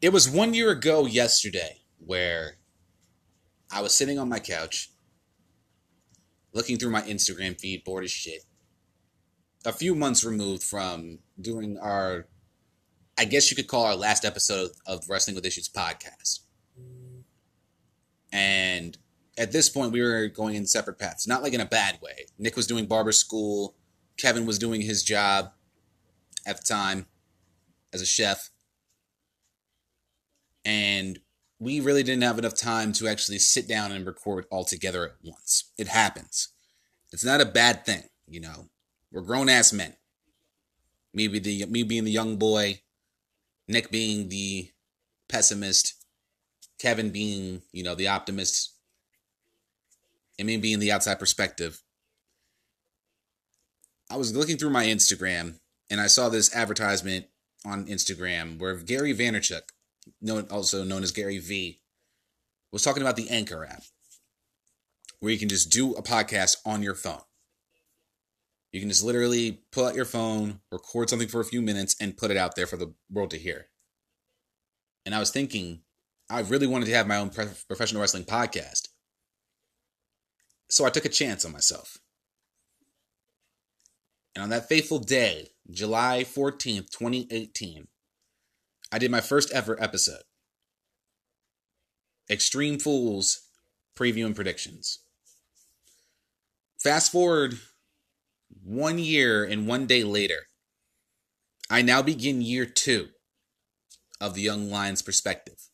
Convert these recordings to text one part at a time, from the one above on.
It was one year ago yesterday where I was sitting on my couch looking through my Instagram feed, bored as shit. A few months removed from doing our, I guess you could call our last episode of Wrestling with Issues podcast. And at this point, we were going in separate paths, not like in a bad way. Nick was doing barber school, Kevin was doing his job at the time as a chef. And we really didn't have enough time to actually sit down and record all together at once. It happens. It's not a bad thing, you know. We're grown ass men. Maybe the me being the young boy, Nick being the pessimist, Kevin being, you know, the optimist, and me being the outside perspective. I was looking through my Instagram and I saw this advertisement on Instagram where Gary Vaynerchuk, known also known as Gary V, was talking about the Anchor app, where you can just do a podcast on your phone. You can just literally pull out your phone, record something for a few minutes, and put it out there for the world to hear. And I was thinking, I really wanted to have my own professional wrestling podcast. So I took a chance on myself. And on that fateful day, July 14th, 2018, I did my first ever episode Extreme Fools Preview and Predictions. Fast forward one year and one day later, I now begin year two of the Young Lions perspective.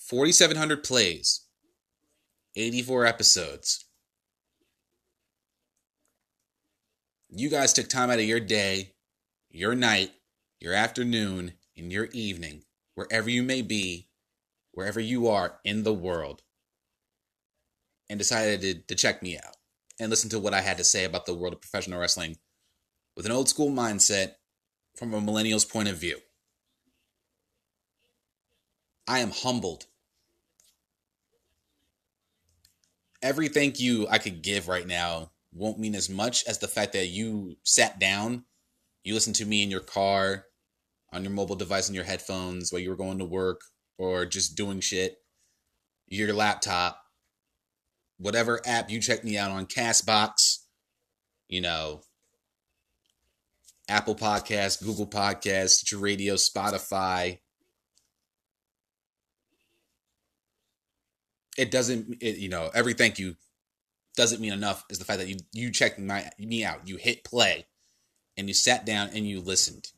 4,700 plays, 84 episodes. You guys took time out of your day, your night, your afternoon, and your evening, wherever you may be, wherever you are in the world, and decided to, to check me out and listen to what I had to say about the world of professional wrestling with an old school mindset from a millennial's point of view. I am humbled every thank you I could give right now won't mean as much as the fact that you sat down, you listen to me in your car, on your mobile device, in your headphones while you were going to work or just doing shit, your laptop, whatever app you check me out on, Castbox, you know, Apple Podcasts, Google Podcasts, Stitcher Radio, Spotify, it doesn't it, you know every thank you doesn't mean enough is the fact that you you checked my me out. You hit play and you sat down and you listened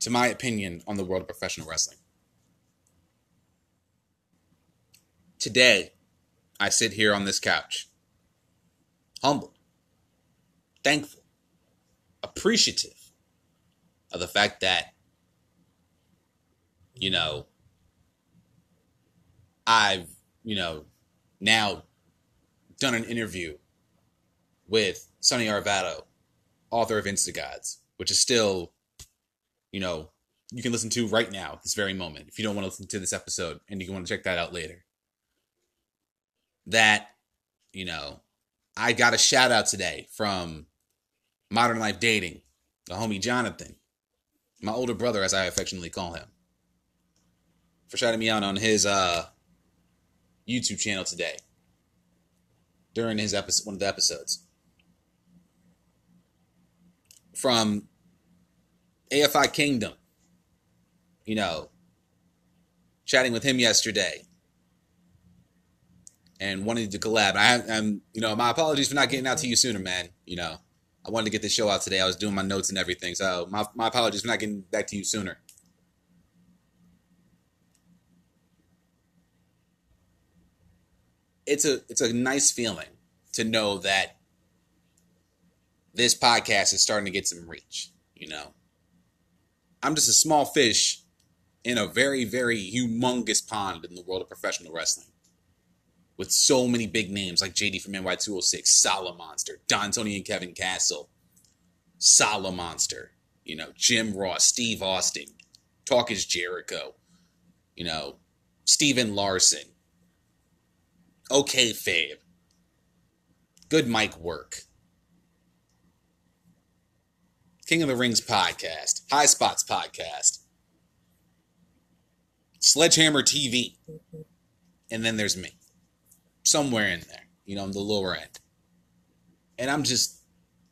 to my opinion on the world of professional wrestling. Today i sit here on this couch humbled thankful appreciative of the fact that you know i've you know, now done an interview with Sonny Arvado, author of Instagods, which is still, you know, you can listen to right now, this very moment, if you don't want to listen to this episode and you want to check that out later. That, you know, I got a shout out today from Modern Life Dating, the homie Jonathan, my older brother, as I affectionately call him, for shouting me out on his uh YouTube channel today during his episode, one of the episodes. From AFI Kingdom, you know, chatting with him yesterday and wanting to collab. I am, you know, my apologies for not getting out to you sooner, man. You know, I wanted to get the show out today. I was doing my notes and everything, so my my apologies for not getting back to you sooner. it's a it's a nice feeling to know that this podcast is starting to get some reach, you know. I'm just a small fish in a very, very humongous pond in the world of professional wrestling. With so many big names like JD from NY206, Solomonster, Don Tony and Kevin Castle, Solomonster, you know, Jim Ross, Steve Austin, Talk is Jericho, you know, Steven Larson, okay fave. Good mic work. King of the Rings podcast, High Spots podcast, Sledgehammer TV, and then there's me, somewhere in there, you know, on the lower end. And I'm just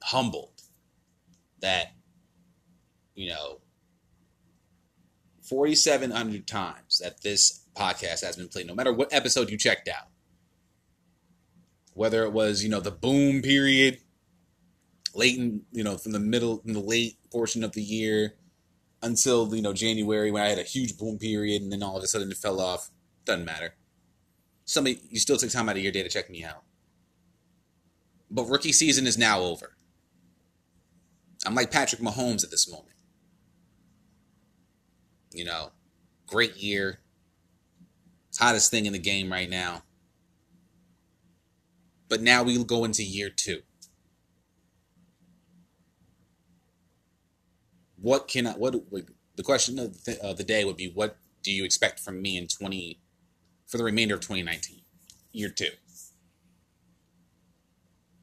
humbled that, you know, 4,700 times that this podcast has been played, no matter what episode you checked out. Whether it was, you know, the boom period, late in, you know, from the middle, in the late portion of the year until, you know, January when I had a huge boom period and then all of a sudden it fell off. Doesn't matter. Somebody, you still took time out of your day to check me out. But rookie season is now over. I'm like Patrick Mahomes at this moment. You know, great year. It's hottest thing in the game right now. But now we go into year two. What can I, what, the question of the, uh, the day would be what do you expect from me in 20, for the remainder of 2019, year two?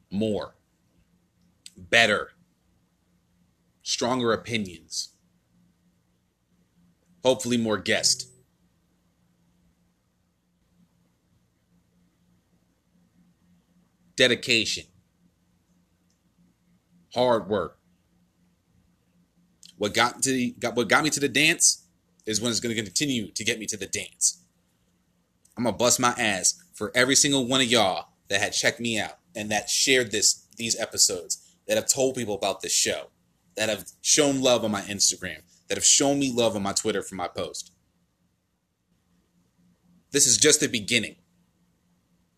More, better, stronger opinions, hopefully more guests. Dedication, hard work. What got to the, got what got me to the dance is when it's going to continue to get me to the dance. I'm gonna bust my ass for every single one of y'all that had checked me out and that shared this these episodes, that have told people about this show, that have shown love on my Instagram, that have shown me love on my Twitter for my post. This is just the beginning.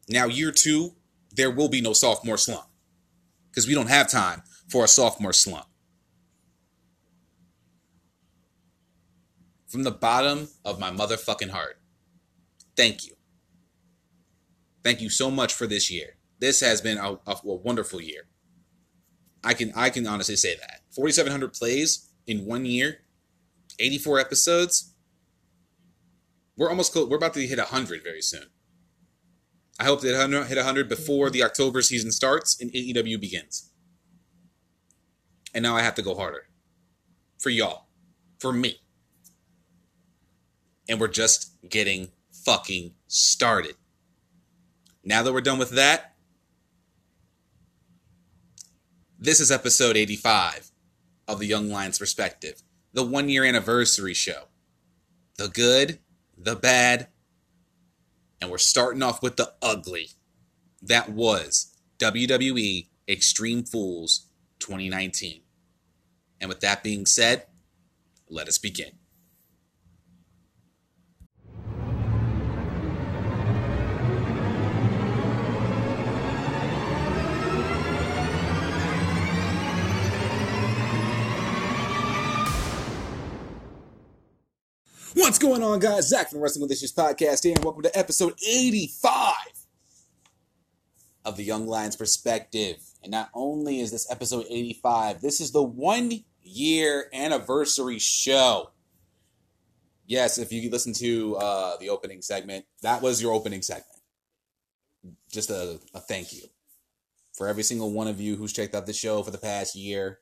Now, year two, there will be no sophomore slump because we don't have time for a sophomore slump. From the bottom of my motherfucking heart, thank you. Thank you so much for this year. This has been a, a, a wonderful year. I can I can honestly say that. 4700 plays in one year 84 episodes. We're almost close. We're about to hit 100 very soon. I hope to hit 100 before the October season starts and AEW begins. And now I have to go harder. For y'all. For me. And we're just getting fucking started. Now that we're done with that, this is episode 85 of the Young Lions Perspective the one year anniversary show. The good, the bad, and we're starting off with the ugly. That was WWE Extreme Fools 2019. And with that being said, let us begin. What's going on, guys? Zach from Wrestling with Issues podcast here, and welcome to episode 85 of the Young Lions Perspective. And not only is this episode 85, this is the one year anniversary show. Yes, if you listen to uh, the opening segment, that was your opening segment. Just a, a thank you for every single one of you who's checked out the show for the past year.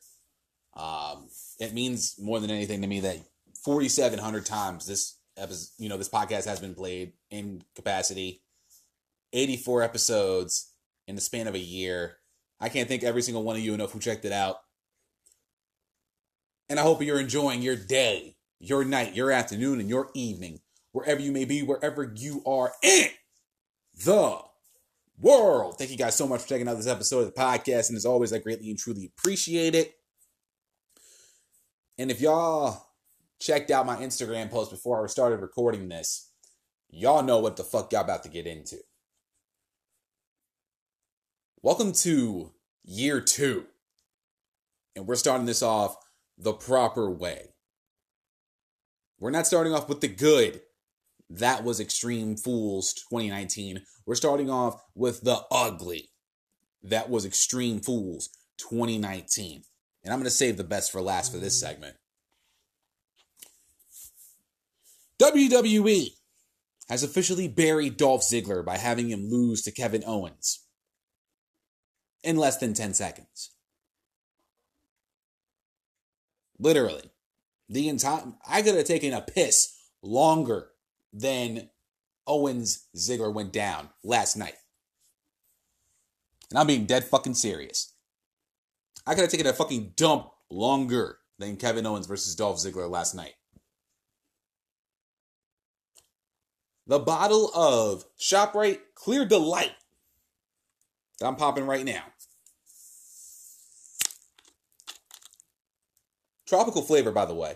Um, it means more than anything to me that 4,700 times this episode, you know, this podcast has been played in capacity. 84 episodes in the span of a year. I can't thank every single one of you enough who checked it out. And I hope you're enjoying your day, your night, your afternoon, and your evening, wherever you may be, wherever you are in the world. Thank you guys so much for checking out this episode of the podcast. And as always, I greatly and truly appreciate it. And if y'all checked out my Instagram post before I started recording this, y'all know what the fuck y'all about to get into. Welcome to year two. And we're starting this off the proper way. We're not starting off with the good. That was Extreme Fools 2019. We're starting off with the ugly. That was Extreme Fools 2019. And I'm going to save the best for last for this segment. WWE has officially buried Dolph Ziggler by having him lose to Kevin Owens in less than 10 seconds. Literally. The entire I could have taken a piss longer than Owens Ziggler went down last night. And I'm being dead fucking serious. I could have taken a fucking dump longer than Kevin Owens versus Dolph Ziggler last night. The bottle of ShopRite Clear Delight that I'm popping right now. Tropical flavor, by the way.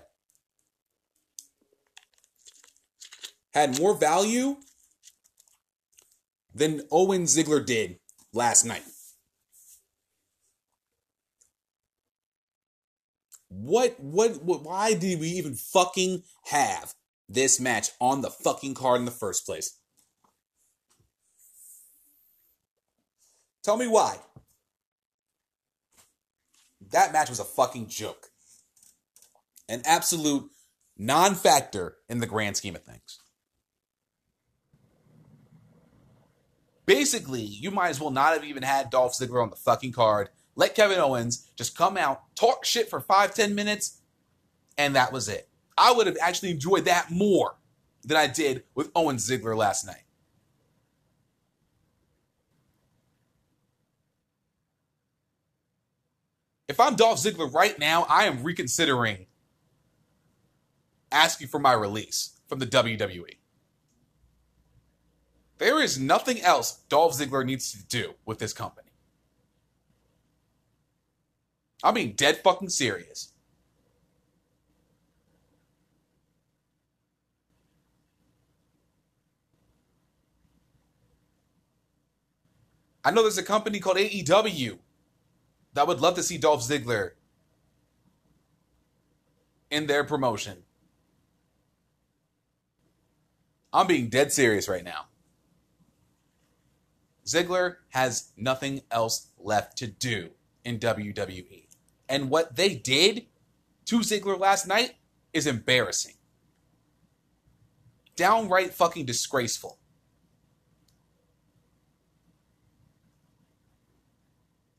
Had more value than Owen Ziggler did last night. What, what, what, why did we even fucking have this match on the fucking card in the first place? Tell me why. That match was a fucking joke. An absolute non factor in the grand scheme of things. Basically, you might as well not have even had Dolph Ziggler on the fucking card. Let Kevin Owens just come out, talk shit for five, ten minutes, and that was it. I would have actually enjoyed that more than I did with Owen Ziggler last night. If I'm Dolph Ziggler right now, I am reconsidering asking for my release from the WWE. There is nothing else Dolph Ziggler needs to do with this company. I'm being dead fucking serious. I know there's a company called AEW that would love to see Dolph Ziggler in their promotion. I'm being dead serious right now. Ziggler has nothing else left to do in WWE. And what they did to Ziggler last night is embarrassing. Downright fucking disgraceful.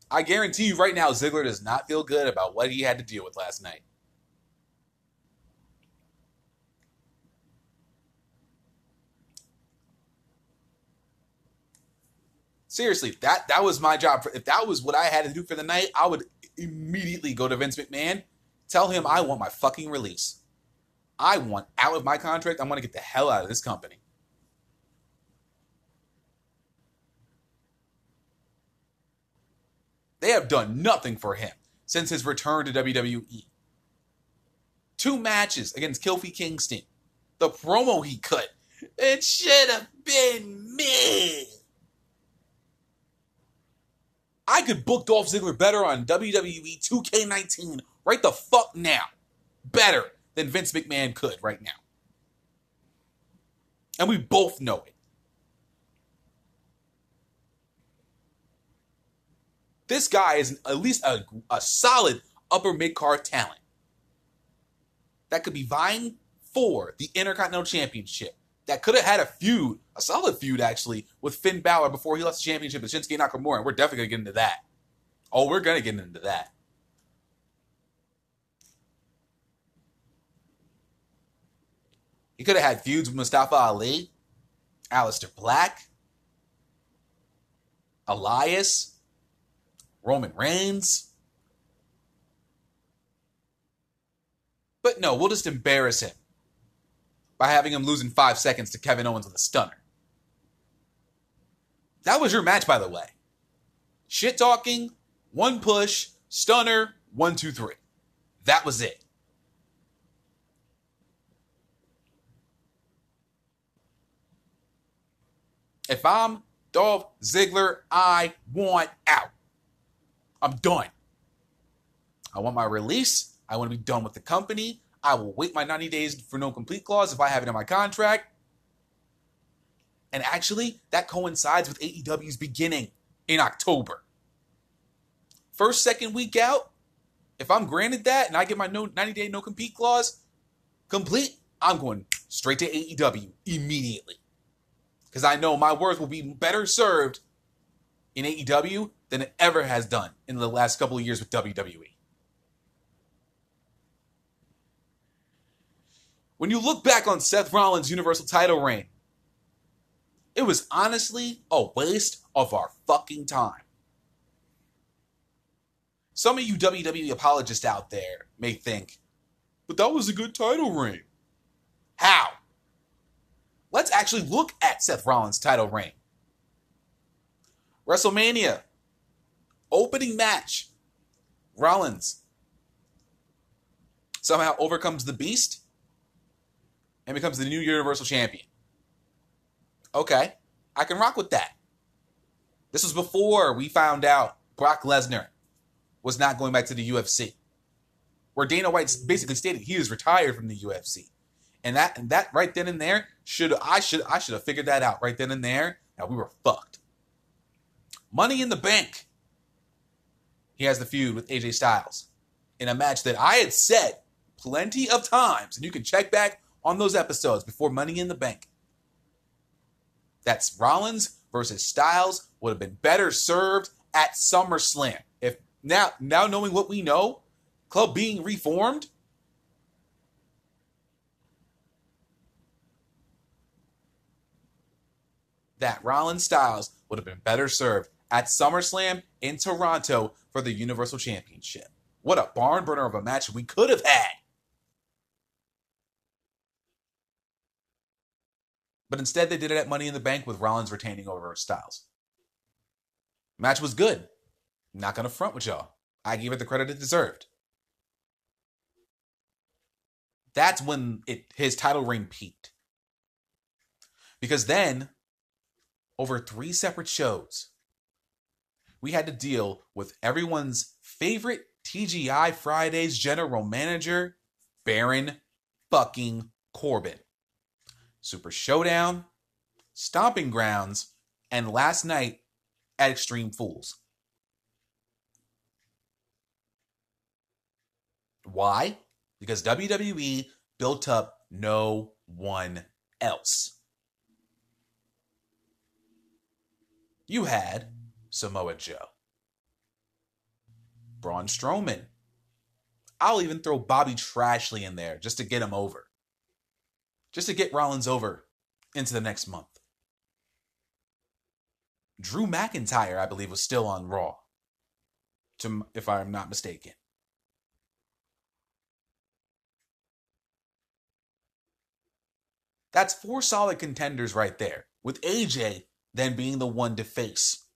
I guarantee you right now, Ziggler does not feel good about what he had to deal with last night. Seriously, that that was my job. If that was what I had to do for the night, I would immediately go to Vince McMahon, tell him I want my fucking release. I want out of my contract. I want to get the hell out of this company. They have done nothing for him since his return to WWE. Two matches against Kofi Kingston. The promo he cut. It should have been me. I could book Dolph Ziggler better on WWE 2K19 right the fuck now. Better than Vince McMahon could right now. And we both know it. This guy is at least a, a solid upper mid card talent that could be vying for the Intercontinental Championship. That could have had a feud, a solid feud actually, with Finn Balor before he lost the championship to Shinsuke Nakamura. And we're definitely gonna get into that. Oh, we're gonna get into that. He could have had feuds with Mustafa Ali, Aleister Black, Elias, Roman Reigns. But no, we'll just embarrass him by having him lose in five seconds to Kevin Owens with a stunner. That was your match, by the way. Shit talking, one push, stunner, one, two, three. That was it. If I'm Dolph Ziggler, I want out. I'm done. I want my release. I want to be done with the company. I will wait my 90 days for no complete clause if I have it in my contract. And actually, that coincides with AEW's beginning in October. First, second week out, if I'm granted that and I get my no 90 day no compete clause complete, I'm going straight to AEW immediately. Because I know my worth will be better served in AEW than it ever has done in the last couple of years with WWE. when you look back on Seth Rollins' Universal title reign, it was honestly a waste of our fucking time. Some of you WWE apologists out there may think, but that was a good title reign. How? Let's actually look at Seth Rollins' title reign. WrestleMania, opening match. Rollins somehow overcomes the beast and becomes the new Universal Champion. Okay, I can rock with that. This was before we found out Brock Lesnar was not going back to the UFC, where Dana White basically stated he is retired from the UFC, and that and that right then and there should I should I should have figured that out right then and there. Now we were fucked. Money in the Bank. He has the feud with AJ Styles in a match that I had said plenty of times, and you can check back on those episodes before Money in the Bank. That's Rollins versus Styles would have been better served at SummerSlam. If now now knowing what we know, club being reformed, that Rollins Styles would have been better served at SummerSlam in Toronto for the Universal Championship. What a barn burner of a match we could have had. But instead, they did it at Money in the Bank with Rollins retaining over Styles. Match was good. Not gonna front with y'all. I gave it the credit it deserved. That's when it his title reign peaked. Because then, over three separate shows, we had to deal with everyone's favorite TGI Fridays general manager, Baron fucking Corbin. Super Showdown, Stomping Grounds, and last night at Extreme Fools. Why? Because WWE built up no one else. You had Samoa Joe, Braun Strowman. I'll even throw Bobby Trashley in there just to get him over just to get Rollins over into the next month. Drew McIntyre, I believe, was still on Raw, to, if I'm not mistaken. That's four solid contenders right there, with AJ then being the one to face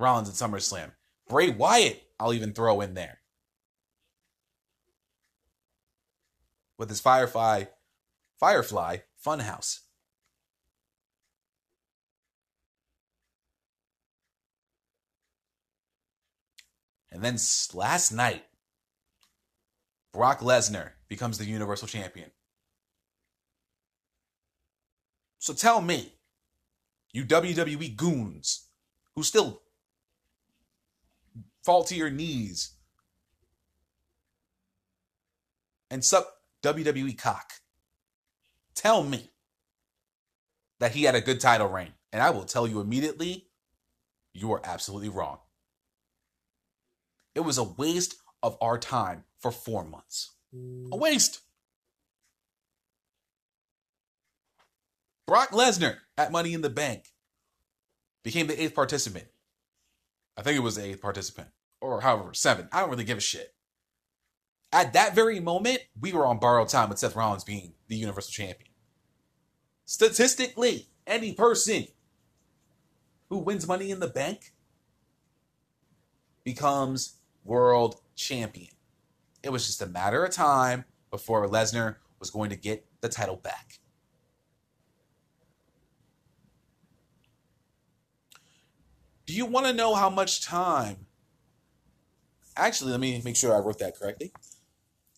Rollins at SummerSlam. Bray Wyatt, I'll even throw in there. With his Firefly Firefly Funhouse. And then last night, Brock Lesnar becomes the Universal Champion. So tell me, you WWE goons who still fall to your knees and suck WWE cock tell me that he had a good title reign. And I will tell you immediately, you are absolutely wrong. It was a waste of our time for four months. A waste. Brock Lesnar at Money in the Bank became the eighth participant. I think it was the eighth participant, or however, seven. I don't really give a shit. At that very moment, we were on borrowed time with Seth Rollins being the Universal Champion. Statistically, any person who wins money in the bank becomes world champion. It was just a matter of time before Lesnar was going to get the title back. Do you want to know how much time? Actually, let me make sure I wrote that correctly.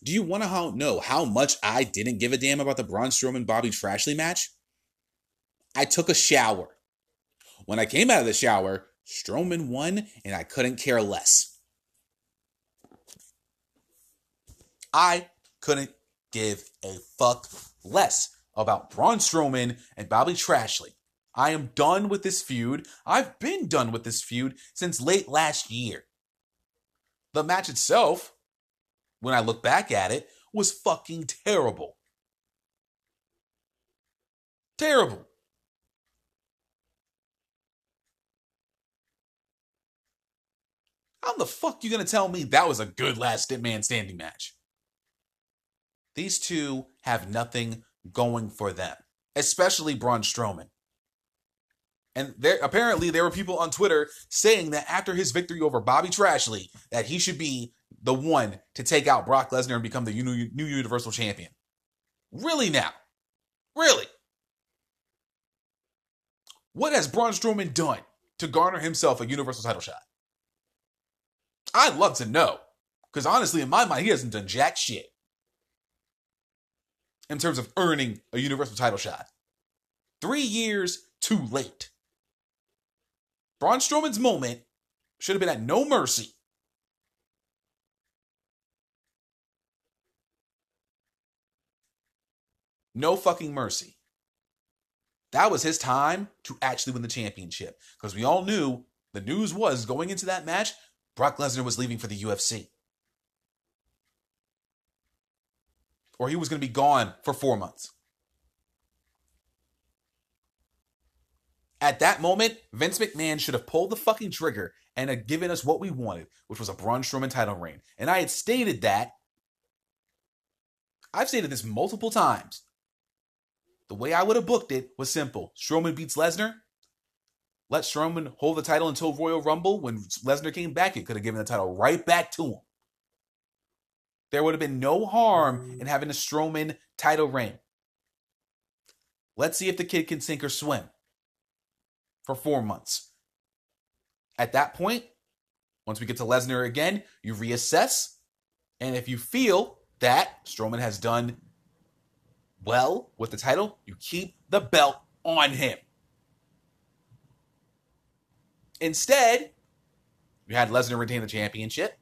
Do you want to know how much I didn't give a damn about the Braun Strowman Bobby Trashley match? I took a shower. When I came out of the shower, Strowman won, and I couldn't care less. I couldn't give a fuck less about Braun Strowman and Bobby Trashley. I am done with this feud. I've been done with this feud since late last year. The match itself, when I look back at it, was fucking terrible. Terrible. How the fuck you gonna tell me that was a good last man standing match? These two have nothing going for them, especially Braun Strowman. And there apparently there were people on Twitter saying that after his victory over Bobby Trashley, that he should be the one to take out Brock Lesnar and become the new, new Universal Champion. Really now? Really? What has Braun Strowman done to garner himself a Universal title shot? I'd love to know. Because honestly, in my mind, he hasn't done jack shit in terms of earning a Universal title shot. Three years too late. Braun Strowman's moment should have been at No Mercy. No fucking mercy. That was his time to actually win the championship. Because we all knew the news was going into that match, Brock Lesnar was leaving for the UFC. Or he was going to be gone for four months. At that moment, Vince McMahon should have pulled the fucking trigger and had given us what we wanted, which was a Braun Strowman title reign. And I had stated that. I've stated this multiple times. The way I would have booked it was simple. Strowman beats Lesnar, let Strowman hold the title until Royal Rumble. When Lesnar came back, it could have given the title right back to him. There would have been no harm in having a Strowman title reign. Let's see if the kid can sink or swim for four months. At that point, once we get to Lesnar again, you reassess. And if you feel that Strowman has done well with the title, you keep the belt on him. Instead, you had Lesnar retain the championship.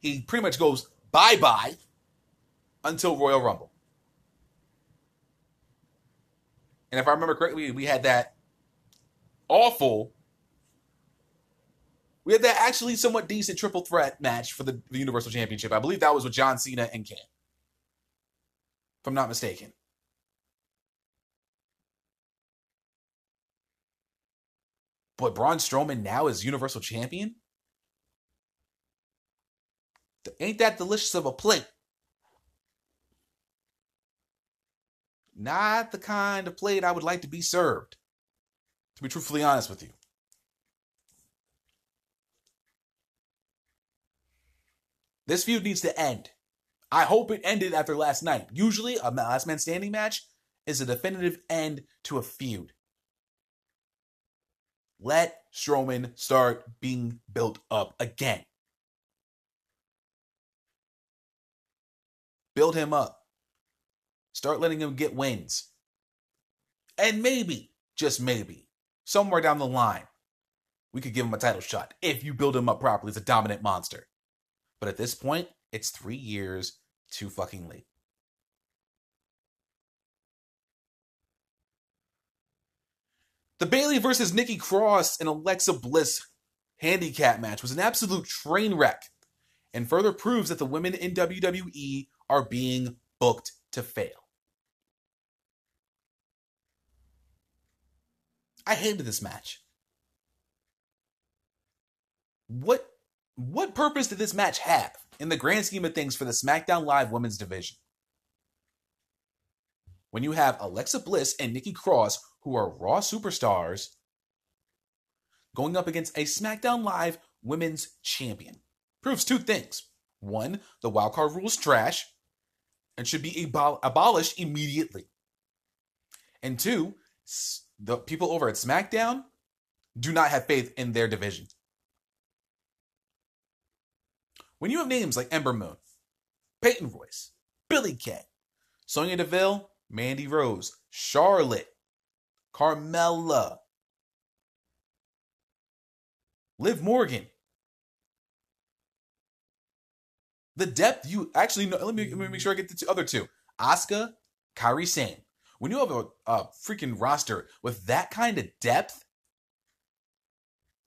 He pretty much goes bye bye until Royal Rumble. And if I remember correctly, we had that awful, we had that actually somewhat decent triple threat match for the, the Universal Championship. I believe that was with John Cena and Kane, if I'm not mistaken. But Braun Strowman now is Universal Champion? Ain't that delicious of a plate? Not the kind of plate I would like to be served, to be truthfully honest with you. This feud needs to end. I hope it ended after last night. Usually, a last man standing match is a definitive end to a feud. Let Strowman start being built up again. Build him up. Start letting him get wins. And maybe, just maybe, somewhere down the line, we could give him a title shot if you build him up properly as a dominant monster. But at this point, it's three years too fucking late. The Bayley versus Nikki Cross and Alexa Bliss handicap match was an absolute train wreck and further proves that the women in WWE are being booked to fail. I hated this match. What what purpose did this match have in the grand scheme of things for the SmackDown Live women's division? When you have Alexa Bliss and Nikki Cross who are Raw superstars going up against a SmackDown Live Women's Champion. Proves two things. One, the wildcard rule is trash and should be abol- abolished immediately. And two, the people over at SmackDown do not have faith in their division. When you have names like Ember Moon, Peyton Royce, Billie Kay, Sonya Deville, Mandy Rose, Charlotte, Carmella, Liv Morgan. The depth you actually know. Let me, let me make sure I get the two, other two. Asuka, Kairi Sane. When you have a, a freaking roster with that kind of depth,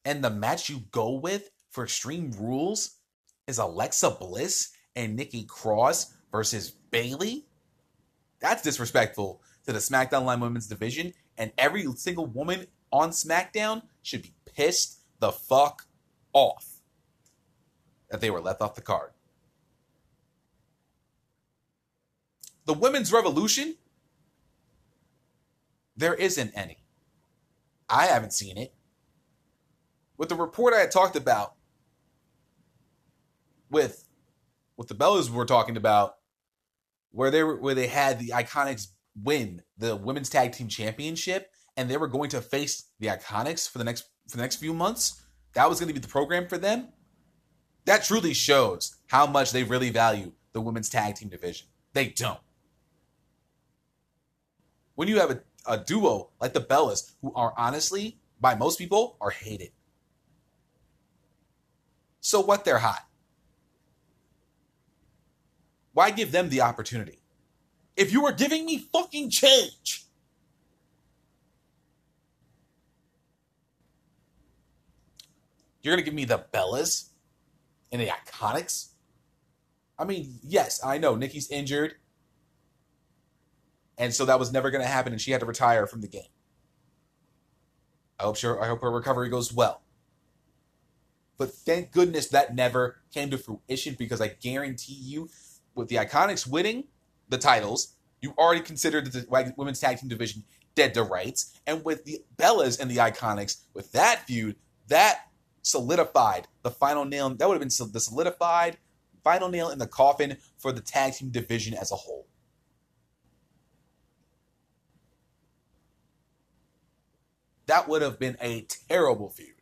and the match you go with for Extreme Rules is Alexa Bliss and Nikki Cross versus Bayley, that's disrespectful to the SmackDown Line Women's Division, and every single woman on SmackDown should be pissed the fuck off that they were left off the card. The women's revolution, there isn't any. I haven't seen it. With the report I had talked about, with with the Bellas we're talking about, where they were where they had the Iconics win the women's tag team championship, and they were going to face the Iconics for the next for the next few months. That was going to be the program for them. That truly shows how much they really value the women's tag team division. They don't. When you have a, a duo like the Bellas, who are honestly, by most people, are hated. So what? They're hot. Why give them the opportunity? If you were giving me fucking change, you're gonna give me the Bellas and the Iconics. I mean, yes, I know Nikki's injured, and so that was never gonna happen, and she had to retire from the game. I hope sure I hope her recovery goes well. But thank goodness that never came to fruition because I guarantee you with the Iconics winning the titles, you already considered the women's tag team division dead to rights. And with the Bellas and the Iconics, with that feud, that solidified the final nail. That would have been the solidified final nail in the coffin for the tag team division as a whole. That would have been a terrible feud.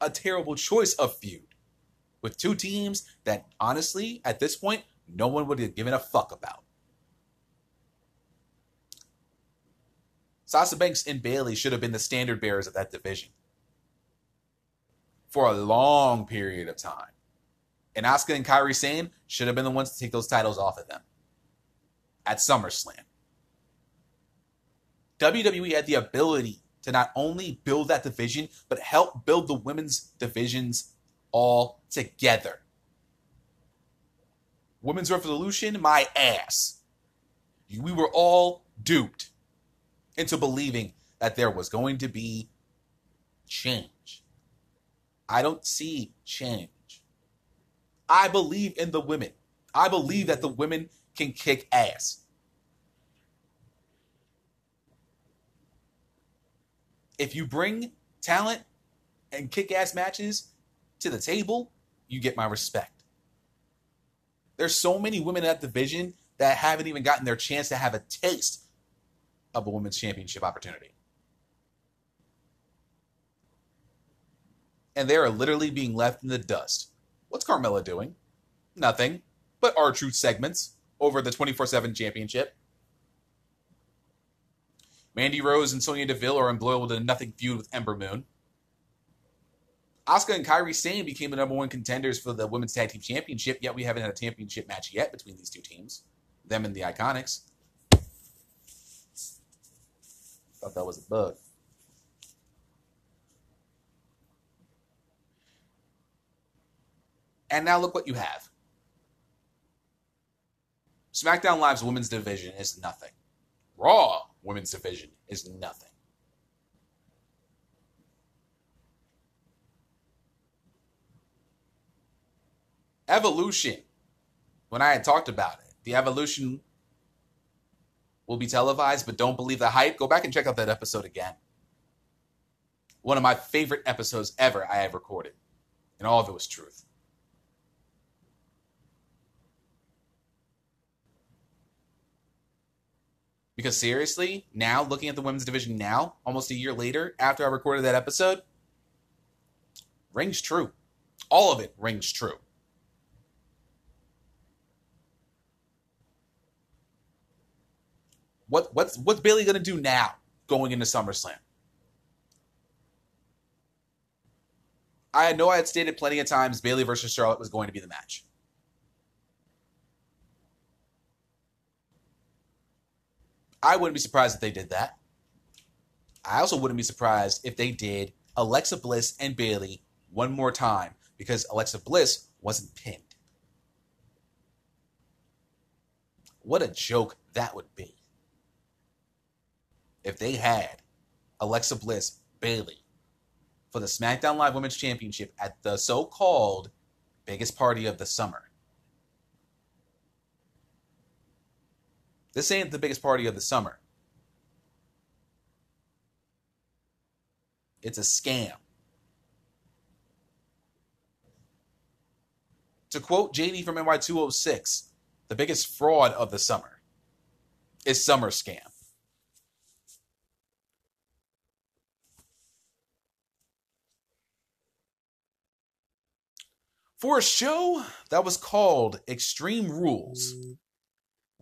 A terrible choice of feud with two teams that honestly, at this point, no one would have given a fuck about. Sasha Banks and Bayley should have been the standard bearers of that division for a long period of time. And Asuka and Kairi Sane should have been the ones to take those titles off of them at SummerSlam. WWE had the ability to not only build that division, but help build the women's divisions all together. Women's Revolution, my ass. We were all duped into believing that there was going to be change. I don't see change. I believe in the women. I believe that the women can kick ass. If you bring talent and kick ass matches to the table, you get my respect. There's so many women in that division that haven't even gotten their chance to have a taste of a women's championship opportunity. And they are literally being left in the dust. What's Carmella doing? Nothing but R-Truth segments over the 24 7 championship. Mandy Rose and Sonya Deville are embroiled in a nothing feud with Ember Moon. Asuka and Kairi Sane became the number one contenders for the Women's Tag Team Championship, yet we haven't had a championship match yet between these two teams. Them and the Iconics. Thought that was a bug. And now look what you have. SmackDown Live's women's division is nothing. Raw women's division is nothing. Evolution. When I had talked about it, the evolution will be televised, but don't believe the hype. Go back and check out that episode again. One of my favorite episodes ever I have recorded, and all of it was truth. Because seriously, now looking at the women's division now, almost a year later, after I recorded that episode, rings true. All of it rings true. What what's what's Bayley gonna do now going into SummerSlam? I know I had stated plenty of times Bayley versus Charlotte was going to be the match. I wouldn't be surprised if they did that. I also wouldn't be surprised if they did Alexa Bliss and Bayley one more time because Alexa Bliss wasn't pinned. What a joke that would be. if they had Alexa Bliss, Bayley for the SmackDown Live Women's Championship at the so called biggest party of the summer. This ain't the biggest party of the summer. It's a scam. To quote JD from NY206, the biggest fraud of the summer is Summer Scam. For a show that was called Extreme Rules,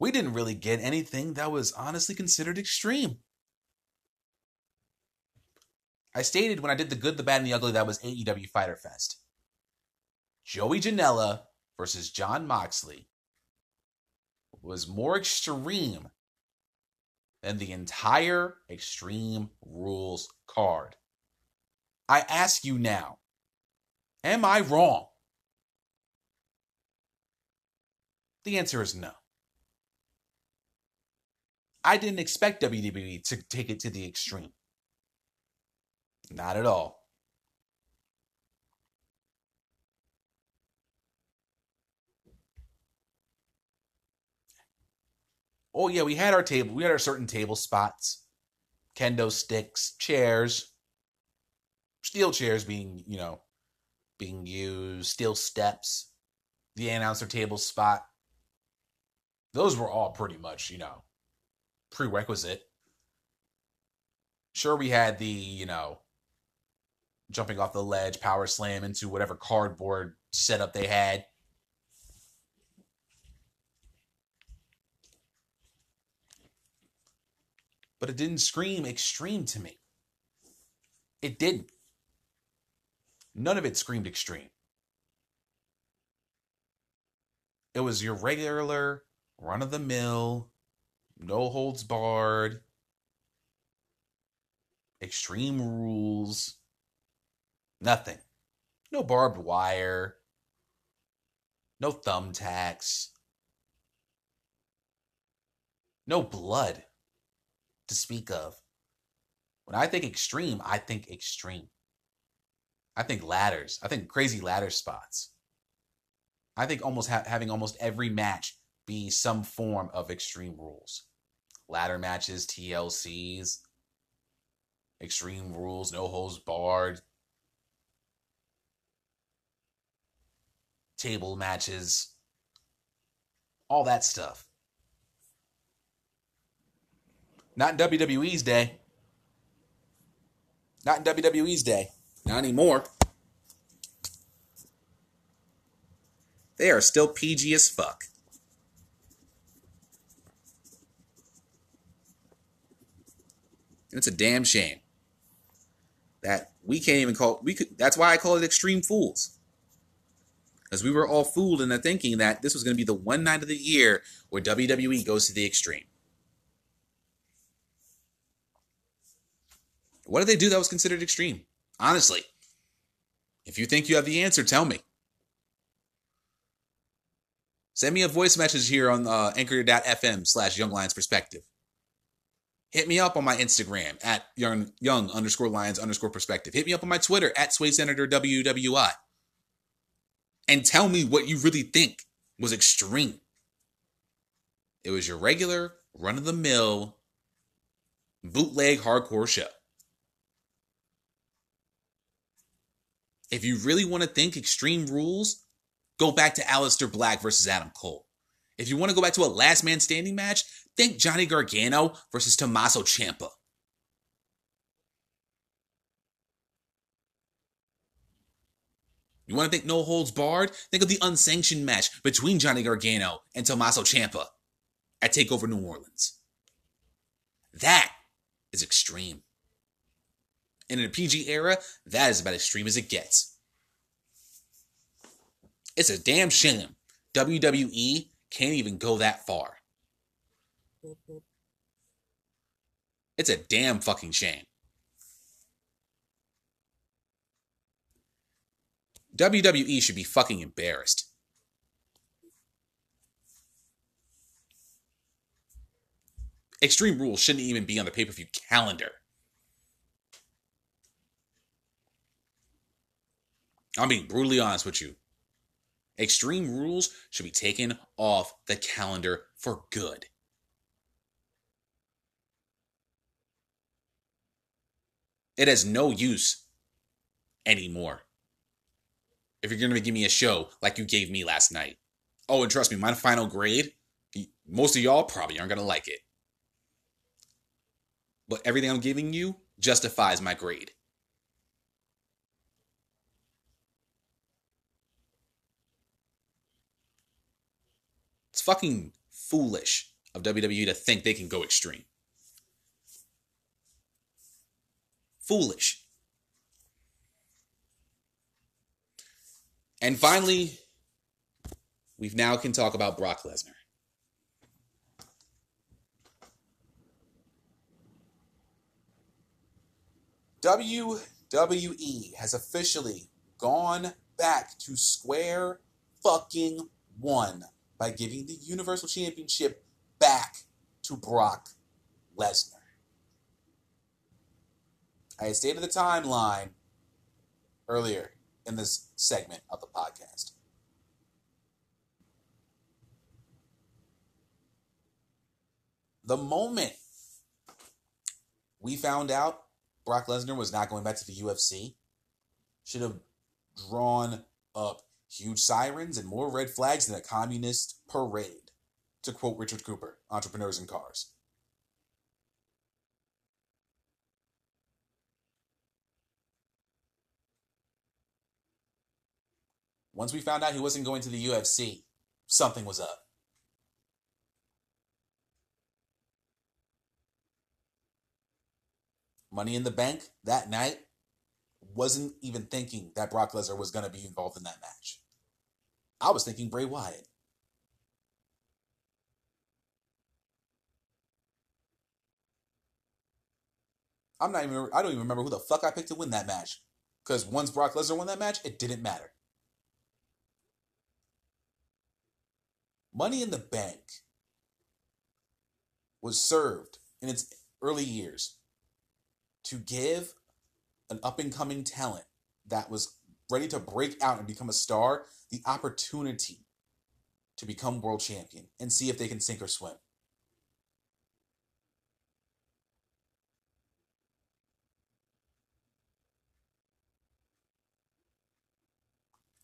we didn't really get anything that was honestly considered extreme. I stated when I did the good, the bad, and the ugly that was AEW Fighter Fest. Joey Janela versus Jon Moxley was more extreme than the entire Extreme Rules card. I ask you now, am I wrong? The answer is no. I didn't expect WWE to take it to the extreme. Not at all. Oh yeah, we had our table. We had our certain table spots, kendo sticks, chairs, steel chairs being you know being used, steel steps, the announcer table spot. Those were all pretty much you know prerequisite. Sure, we had the you know jumping off the ledge, power slam into whatever cardboard setup they had. But it didn't scream extreme to me. It didn't. None of it screamed extreme. It was your regular, run of the mill, no holds barred, extreme rules Nothing. No barbed wire. No thumbtacks. No blood to speak of. When I think extreme, I think extreme. I think ladders. I think crazy ladder spots. I think almost ha- having almost every match be some form of extreme rules. Ladder matches, TLCs, extreme rules, no holds barred, table matches, all that stuff. Not in WWE's day. Not in WWE's day. Not anymore. They are still PG as fuck. And it's a damn shame that we can't even call we could that's why I call it extreme fools Because we were all fooled into thinking that this was going to be the one night of the year where WWE goes to the extreme. What did they do that was considered extreme? Honestly, if you think you have the answer, tell me. Send me a voice message here on uh, anchor.fm slash Young Lions Perspective. Hit me up on my Instagram at young, young underscore lions underscore perspective. Hit me up on my Twitter at Suede Senator WWI and tell me what you really think was extreme. It was your regular, run of the mill, bootleg hardcore show. If you really want to think extreme rules, go back to Aleister Black versus Adam Cole. If you want to go back to a last man standing match, think Johnny Gargano versus Tommaso Ciampa. You want to think no holds barred? Think of the unsanctioned match between Johnny Gargano and Tommaso Ciampa at TakeOver New Orleans. That is extreme. And in a PG era, that is about as extreme as it gets. It's a damn shame WWE can't even go that far. It's a damn fucking shame. WWE should be fucking embarrassed. Extreme Rules shouldn't even be on the pay per view calendar. I'm being brutally honest with you. Extreme Rules should be taken off the calendar for good. It has no use anymore. If you're going to give me a show like you gave me last night. Oh, and trust me, my final grade, most of y'all probably aren't going to like it. But everything I'm giving you justifies my grade. It's fucking foolish of WWE to think they can go extreme. Foolish. And finally, we now can talk about Brock Lesnar. WWE has officially gone back to square fucking one by giving the Universal Championship back to Brock Lesnar. I stated the timeline earlier in this segment of the podcast. The moment we found out Brock Lesnar was not going back to the UFC should have drawn up huge sirens and more red flags than a communist parade, to quote Richard Cooper, Entrepreneurs in Cars. Once we found out he wasn't going to the UFC, something was up. Money in the Bank that night wasn't even thinking that Brock Lesnar was going to be involved in that match. I was thinking Bray Wyatt. I'm not even. I don't even remember who the fuck I picked to win that match. Because once Brock Lesnar won that match, it didn't matter. Money in the Bank was served in its early years to give an up and coming talent that was ready to break out and become a star the opportunity to become world champion and see if they can sink or swim.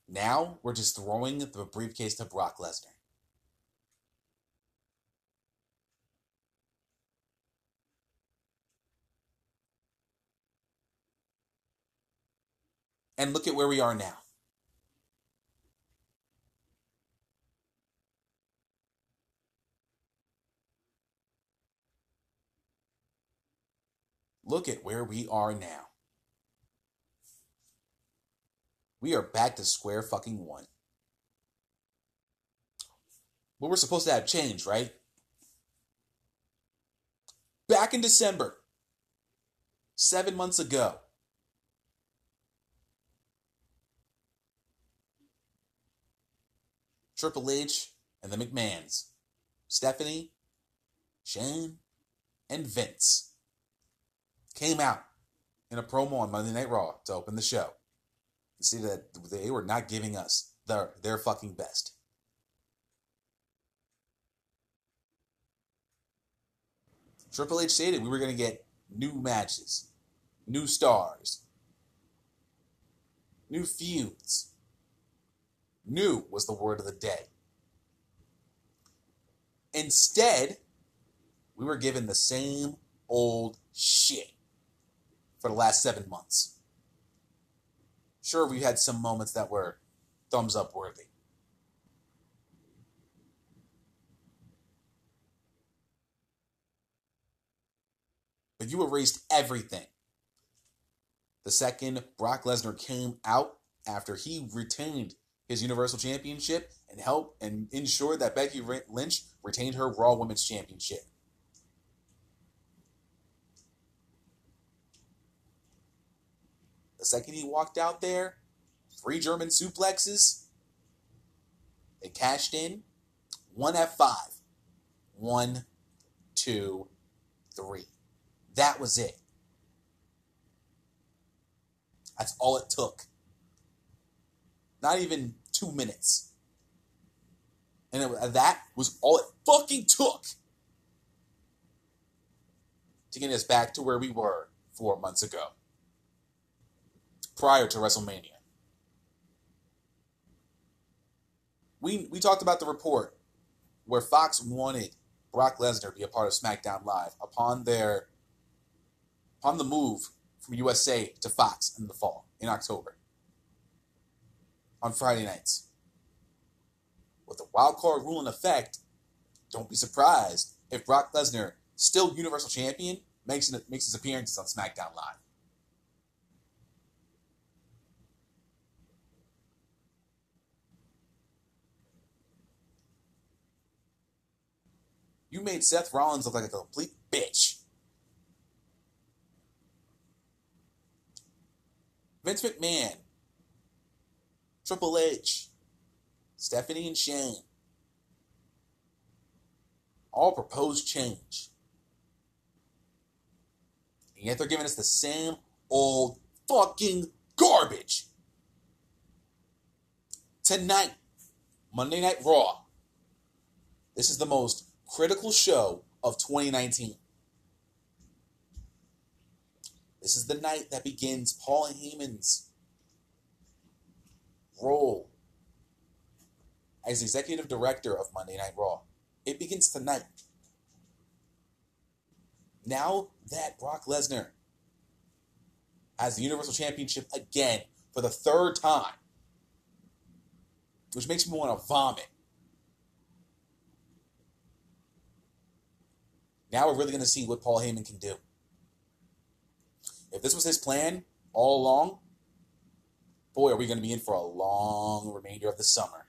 Now we're just throwing the briefcase to Brock Lesnar. And look at where we are now. Look at where we are now. We are back to square fucking one. But we're supposed to have change, right? Back in December, seven months ago, Triple H and the McMahons, Stephanie, Shane, and Vince came out in a promo on Monday Night Raw to open the show. You see that they were not giving us their their fucking best. Triple H stated we were going to get new matches, new stars, new feuds, New was the word of the day. Instead, we were given the same old shit for the last seven months. Sure, we had some moments that were thumbs up worthy. But you erased everything. The second Brock Lesnar came out after he retained his Universal Championship and help and ensure that Becky Lynch retained her Raw Women's Championship. The second he walked out there, three German suplexes, they cashed in. One F5. One, two, three. That was it. That's all it took. Not even two minutes. And it, that was all it fucking took to get us back to where we were four months ago, prior to WrestleMania. We, we talked about the report where Fox wanted Brock Lesnar to be a part of SmackDown Live upon their upon the move from USA to Fox in the fall in October on Friday nights. With the wild card rule in effect, don't be surprised if Brock Lesnar, still Universal Champion, makes makes his appearances on SmackDown Live. You made Seth Rollins look like a complete bitch. Vince McMahon, Triple H, Stephanie and Shane, all proposed change. And yet they're giving us the same old fucking garbage. Tonight, Monday Night Raw. This is the most critical show of 2019. This is the night that begins Paul Heyman's role as executive director of Monday Night Raw. It begins tonight. Now that Brock Lesnar has the Universal Championship again for the third time, which makes me want to vomit. Now we're really going to see what Paul Heyman can do. If this was his plan all along, boy, are we going to be in for a long remainder of the summer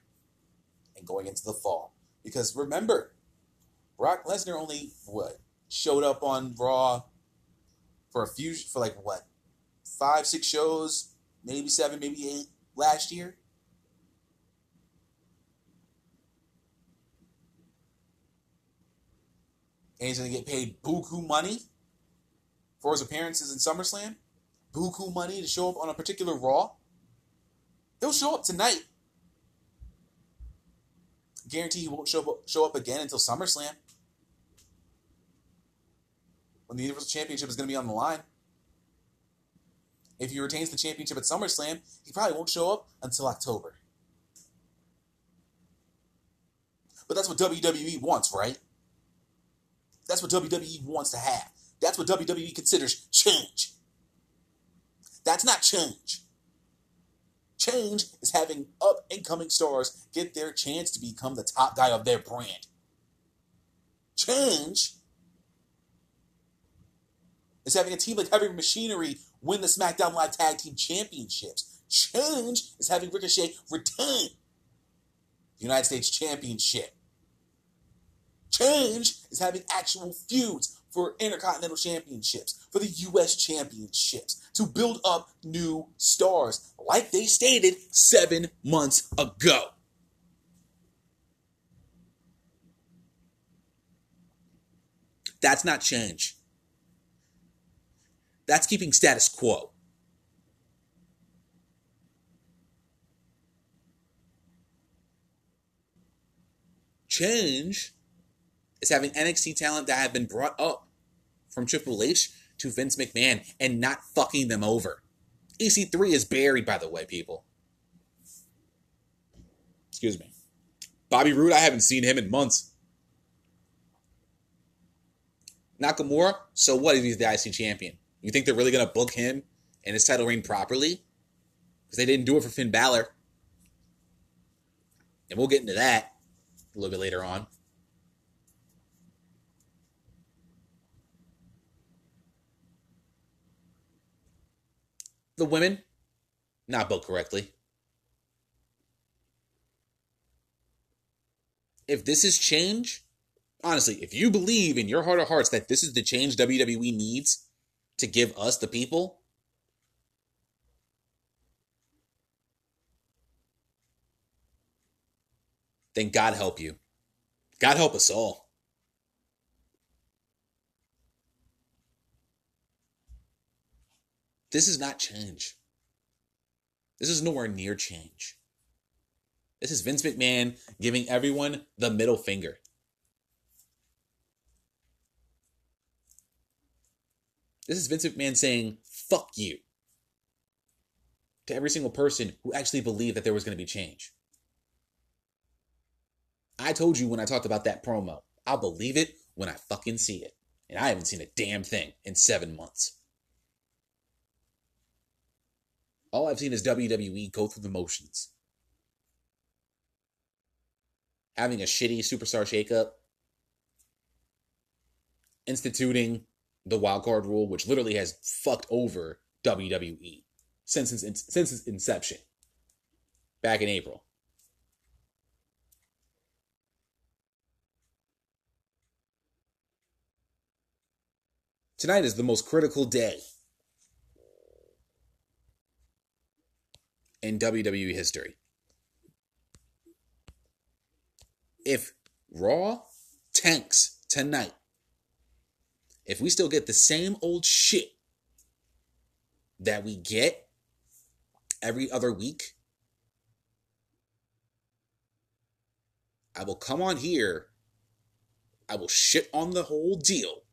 and going into the fall. Because remember, Brock Lesnar only what showed up on Raw for a few for like what five, six shows, maybe seven, maybe eight last year. And he's gonna get paid buku money for his appearances in SummerSlam, buku money to show up on a particular Raw. He'll show up tonight. Guarantee he won't show up, show up again until SummerSlam. When the Universal Championship is going to be on the line. If he retains the championship at SummerSlam, he probably won't show up until October. But that's what WWE wants, right? That's what WWE wants to have. That's what WWE considers change. That's not change. Change is having up and coming stars get their chance to become the top guy of their brand. Change is having a team like Heavy Machinery win the SmackDown Live Tag Team Championships. Change is having Ricochet retain the United States Championship. Change is having actual feuds for Intercontinental Championships, for the U.S. Championships, to build up new stars, like they stated seven months ago. That's not change. That's keeping status quo. Change is having NXT talent that have been brought up from Triple H to Vince McMahon and not fucking them over. EC3 is buried, by the way, people. Excuse me. Bobby Roode, I haven't seen him in months. Nakamura, so what if he's the IC champion? You think they're really going to book him and his title reign properly? Because they didn't do it for Finn Balor. And we'll get into that a little bit later on. The women not built correctly. If this is change, honestly, if you believe in your heart of hearts that this is the change WWE needs to give us the people, then God help you. God help us all. This is not change. This is nowhere near change. This is Vince McMahon giving everyone the middle finger. This is Vince McMahon saying, fuck you to every single person who actually believed that there was going to be change. I told you when I talked about that promo, I'll believe it when I fucking see it. And I haven't seen a damn thing in seven months. All I've seen is WWE go through the motions. Having a shitty superstar shakeup, instituting the wildcard rule, which literally has fucked over WWE since its, since its inception back in April. Tonight is the most critical day in WWE history. If Raw tanks tonight, if we still get the same old shit that we get every other week, I will come on here, I will shit on the whole deal,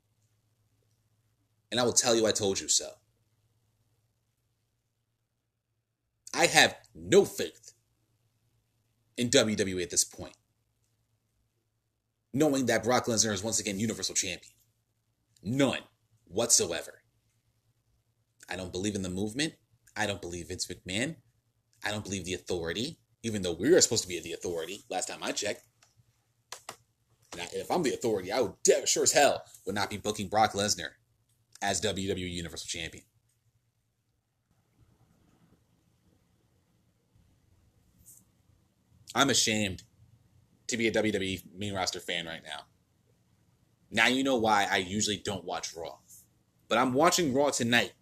and I will tell you I told you so. I have no faith in WWE at this point, knowing that Brock Lesnar is once again Universal Champion. None whatsoever. I don't believe in the movement. I don't believe Vince McMahon. I don't believe the authority, even though we are supposed to be the authority last time I checked. If I'm the authority, I would sure as hell would not be booking Brock Lesnar as WWE Universal Champion. I'm ashamed to be a WWE main roster fan right now. Now you know why I usually don't watch Raw. But I'm watching Raw tonight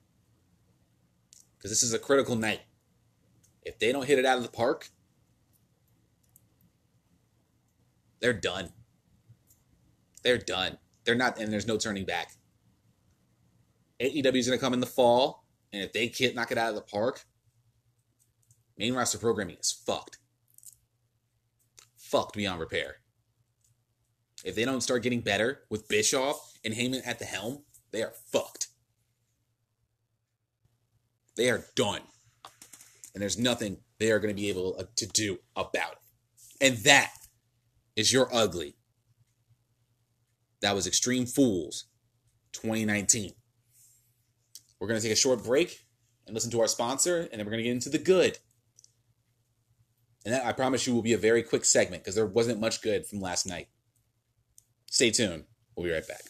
because this is a critical night. If they don't hit it out of the park, they're done. They're done. They're not, and there's no turning back. AEW is going to come in the fall, and if they can't knock it out of the park, main roster programming is fucked. Fucked beyond repair. If they don't start getting better with Bischoff and Heyman at the helm, they are fucked. They are done. And there's nothing they are going to be able uh, to do about it. And that is your ugly. That was Extreme Fools 2019. We're going to take a short break and listen to our sponsor, and then we're going to get into the good. And that, I promise you, will be a very quick segment because there wasn't much good from last night. Stay tuned. We'll be right back.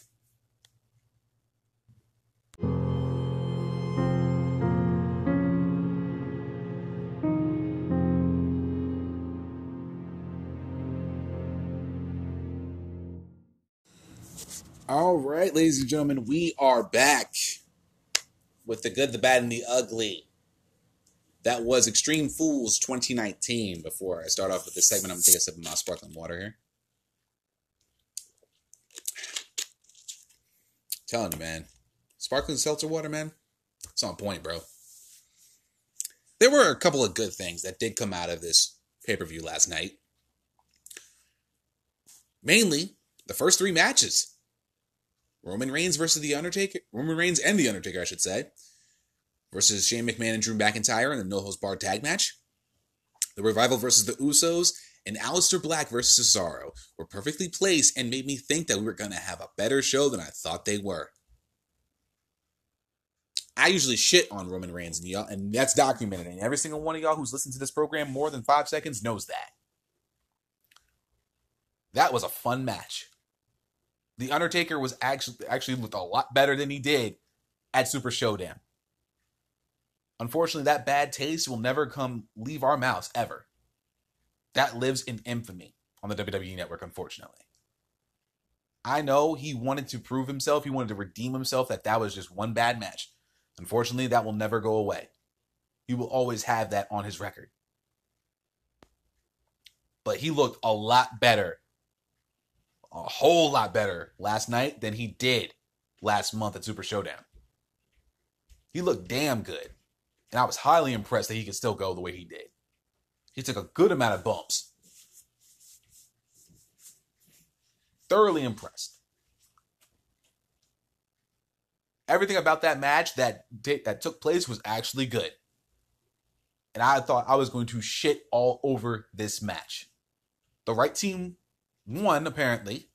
All right, ladies and gentlemen, we are back with the good, the bad, and the ugly. That was Extreme Fools 2019. Before I start off with this segment, I'm going to take a sip of my sparkling water here. Telling you, man. Sparkling seltzer water, man. It's on point, bro. There were a couple of good things that did come out of this pay per view last night. Mainly, the first three matches Roman Reigns versus The Undertaker. Roman Reigns and The Undertaker, I should say. Versus Shane McMahon and Drew McIntyre in the No Holds Barred Tag match. The Revival versus the Usos and Aleister Black versus Cesaro were perfectly placed and made me think that we were going to have a better show than I thought they were. I usually shit on Roman Reigns and y'all, and that's documented. And every single one of y'all who's listened to this program more than five seconds knows that. That was a fun match. The Undertaker was actually actually looked a lot better than he did at Super Showdown. Unfortunately, that bad taste will never come leave our mouths ever that lives in infamy on the WWE network, unfortunately. I know he wanted to prove himself, he wanted to redeem himself, that that was just one bad match. Unfortunately, that will never go away. He will always have that on his record. But he looked a lot better, a whole lot better last night than he did last month at Super Showdown. He looked damn good. And I was highly impressed that he could still go the way he did. He took a good amount of bumps. Thoroughly impressed. Everything about that match that that took place was actually good. And I thought I was going to shit all over this match. The right team won, apparently.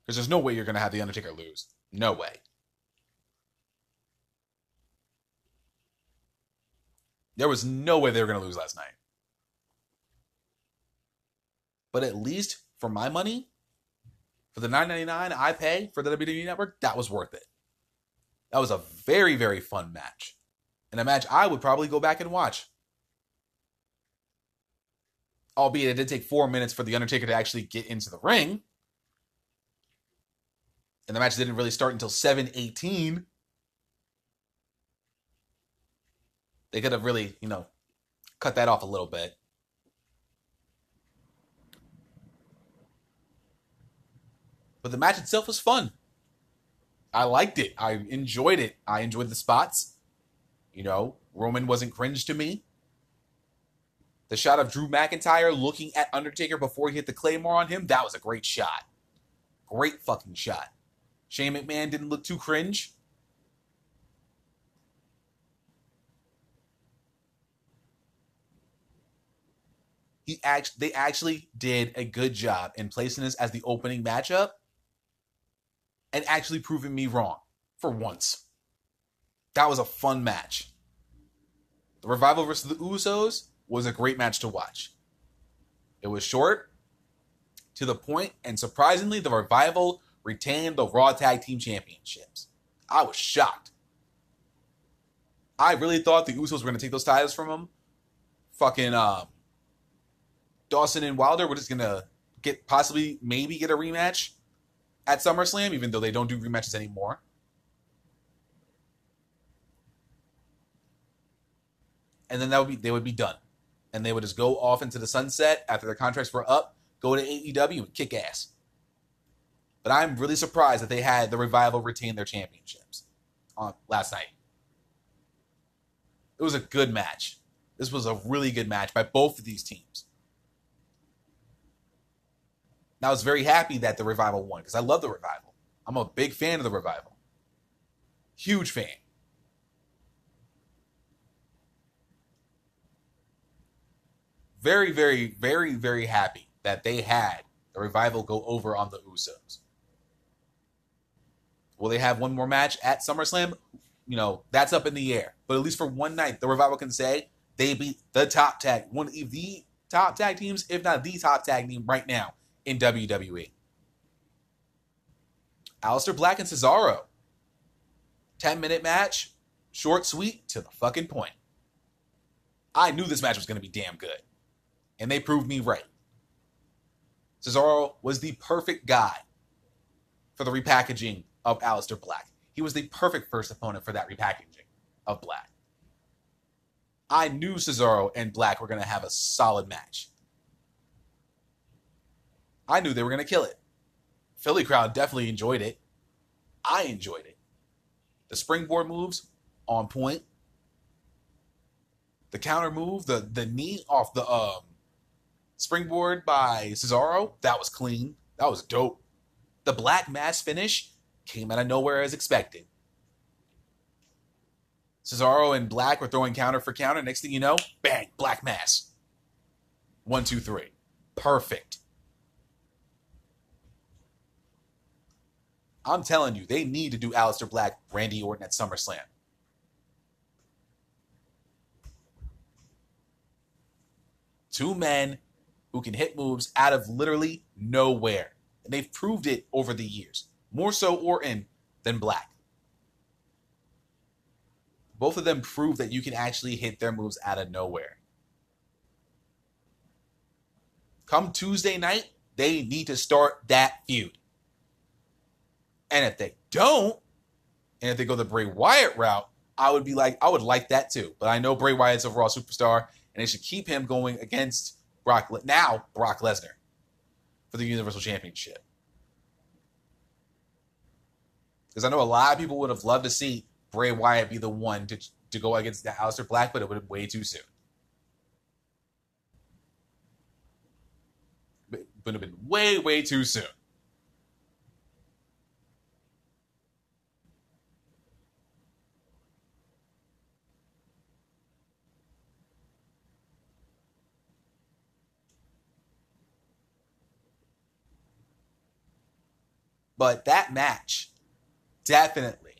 Because there's no way you're going to have The Undertaker lose. No way. There was no way they were going to lose last night. But at least for my money, for the 9.99 I pay for the WWE Network, that was worth it. That was a very very fun match, and a match I would probably go back and watch. Albeit it did take four minutes for the Undertaker to actually get into the ring, and the match didn't really start until 7:18. They could have really, you know, cut that off a little bit. But the match itself was fun. I liked it. I enjoyed it. I enjoyed the spots. You know, Roman wasn't cringe to me. The shot of Drew McIntyre looking at Undertaker before he hit the Claymore on him, that was a great shot. Great fucking shot. Shane McMahon didn't look too cringe. He act they actually did a good job in placing this as the opening matchup and actually proving me wrong for once. That was a fun match. The Revival versus the Usos was a great match to watch. It was short, to the point, and surprisingly, the Revival retained the Raw Tag Team Championships. I was shocked. I really thought the Usos were going to take those titles from them. Fucking um, Dawson and Wilder were just gonna get possibly maybe get a rematch at SummerSlam, even though they don't do rematches anymore. And then that would be they would be done. And they would just go off into the sunset after their contracts were up, go to AEW and kick ass. But I'm really surprised that they had the revival retain their championships on last night. It was a good match. This was a really good match by both of these teams. And I was very happy that the revival won because I love the revival. I'm a big fan of the revival. Huge fan. Very, very, very, very happy that they had the revival go over on the Usos. Will they have one more match at SummerSlam? You know, that's up in the air. But at least for one night, the revival can say they beat the top tag, one of the top tag teams, if not the top tag team right now in WWE. Aleister Black and Cesaro. 10 minute match, short, sweet, to the fucking point. I knew this match was going to be damn good. And they proved me right. Cesaro was the perfect guy for the repackaging of Aleister Black. He was the perfect first opponent for that repackaging of Black. I knew Cesaro and Black were going to have a solid match. I knew they were going to kill it. Philly crowd definitely enjoyed it. I enjoyed it. The springboard moves on point. The counter move, the the knee off the um, springboard by Cesaro, that was clean. That was dope. The black mass finish came out of nowhere as expected. Cesaro and Black were throwing counter for counter. Next thing you know, bang, black mass. One, two, three. Perfect. I'm telling you, they need to do Aleister Black, Randy Orton at SummerSlam. Two men who can hit moves out of literally nowhere. And they've proved it over the years. More so Orton than Black. Both of them prove that you can actually hit their moves out of nowhere. Come Tuesday night, they need to start that feud. And if they don't, and if they go the Bray Wyatt route, I would be like, I would like that too. But I know Bray Wyatt's Raw superstar, and they should keep him going against Brock Le- now Brock Lesnar for the Universal Championship. Because I know a lot of people would have loved to see Bray Wyatt be the one to to go against the Aleister Black, but it would have way too soon. It would have been way, way too soon. But that match definitely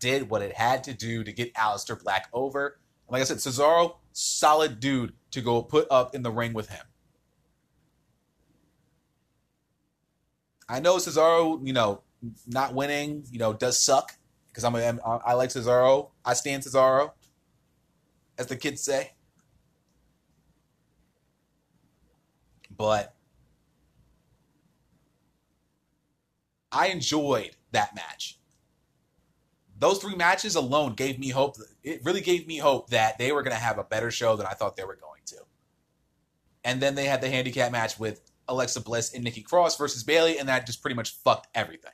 did what it had to do to get Aleister Black over. Like I said, Cesaro, solid dude to go put up in the ring with him. I know Cesaro, you know, not winning, you know, does suck because I'm a, I like Cesaro. I stand Cesaro, as the kids say. But I enjoyed that match. Those three matches alone gave me hope. It really gave me hope that they were going to have a better show than I thought they were going to. And then they had the handicap match with Alexa Bliss and Nikki Cross versus Bayley, and that just pretty much fucked everything.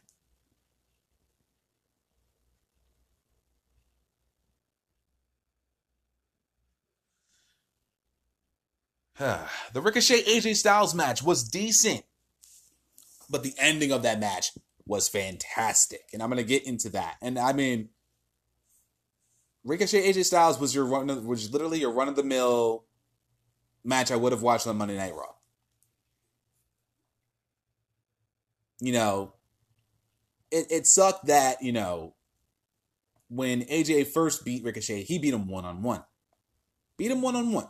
the Ricochet AJ Styles match was decent, but the ending of that match was fantastic, and I'm gonna get into that. And I mean, Ricochet AJ Styles was your run, was literally your run of the mill match I would have watched on Monday Night Raw. You know, it it sucked that you know when AJ first beat Ricochet, he beat him one on one, beat him one on one,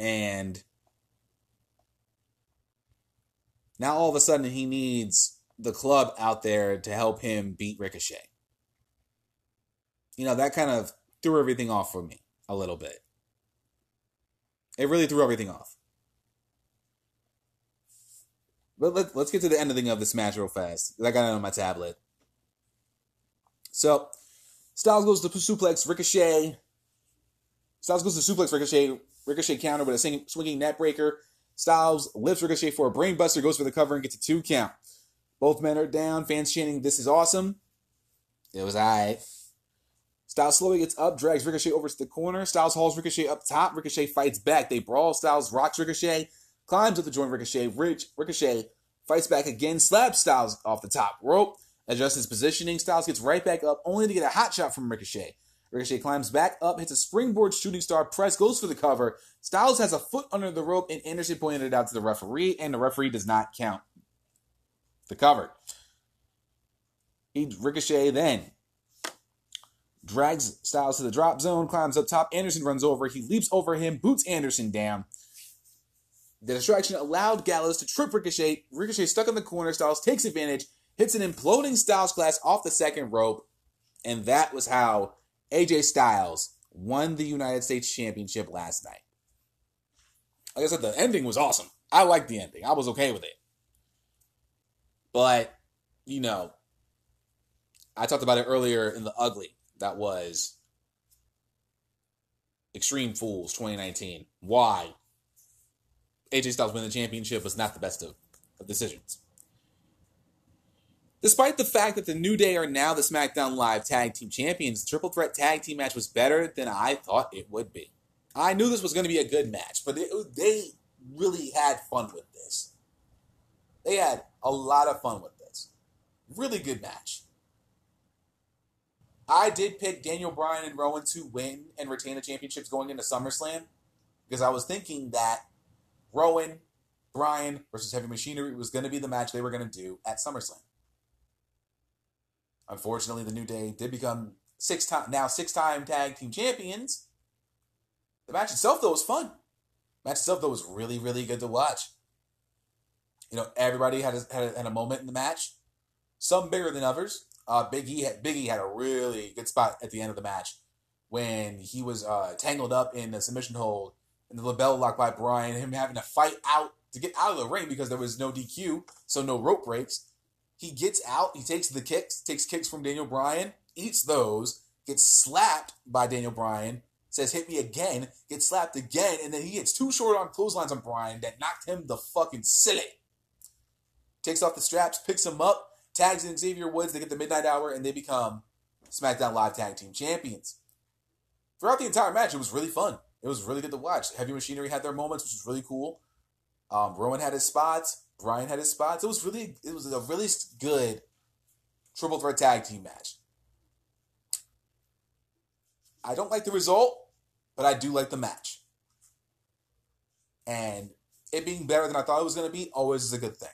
and now all of a sudden he needs the club out there to help him beat Ricochet. You know, that kind of threw everything off for me a little bit. It really threw everything off. But let, us get to the ending of this match real fast. I got it on my tablet. So, Styles goes to suplex Ricochet. Styles goes to suplex Ricochet. Ricochet counter with a swinging neckbreaker. Styles lifts Ricochet for a brainbuster, goes for the cover and gets a two count. Both men are down. Fans chanting, "This is awesome." It was alright. Styles slowly gets up, drags Ricochet over to the corner. Styles hauls Ricochet up top. Ricochet fights back. They brawl. Styles rocks Ricochet, climbs up the joint Ricochet. Rich Ricochet fights back again, slaps Styles off the top rope, adjusts his positioning. Styles gets right back up, only to get a hot shot from Ricochet. Ricochet climbs back up, hits a springboard shooting star press, goes for the cover. Styles has a foot under the rope, and Anderson pointed it out to the referee, and the referee does not count the cover. He Ricochet then drags Styles to the drop zone, climbs up top. Anderson runs over. He leaps over him, boots Anderson down. The distraction allowed Gallows to trip Ricochet. Ricochet stuck in the corner. Styles takes advantage, hits an imploding Styles Clash off the second rope, and that was how AJ Styles won the United States Championship last night. Like I said, the ending was awesome. I liked the ending. I was okay with it. But, you know, I talked about it earlier in the ugly. That was Extreme Fools 2019. Why AJ Styles winning the championship was not the best of, of decisions. Despite the fact that the New Day are now the SmackDown Live Tag Team Champions, the Triple Threat Tag Team match was better than I thought it would be. I knew this was going to be a good match, but it, they really had fun with this. They had a lot of fun with this. Really good match. I did pick Daniel Bryan and Rowan to win and retain the championships going into SummerSlam because I was thinking that Rowan, Bryan versus Heavy Machinery was going to be the match they were going to do at SummerSlam. Unfortunately, the New Day did become six time now six time tag team champions. The match itself though was fun. The match itself though was really really good to watch. You know, everybody had a, had a, had a moment in the match. Some bigger than others. Uh, Big E had Big E had a really good spot at the end of the match when he was uh, tangled up in the submission hold and the LeBell lock by Bryan. Him having to fight out to get out of the ring because there was no DQ, so no rope breaks. He gets out, he takes the kicks, takes kicks from Daniel Bryan, eats those, gets slapped by Daniel Bryan, says hit me again, gets slapped again, and then he hits two short arm clotheslines on Bryan that knocked him the fucking silly. Takes off the straps, picks him up, tags in Xavier Woods. They get the Midnight Hour and they become SmackDown Live Tag Team Champions. Throughout the entire match, it was really fun. It was really good to watch. Heavy Machinery had their moments, which was really cool. Um, Rowan had his spots. Bryan had his spots. It was really, it was a really good triple threat tag team match. I don't like the result, but I do like the match. And it being better than I thought it was going to be always is a good thing.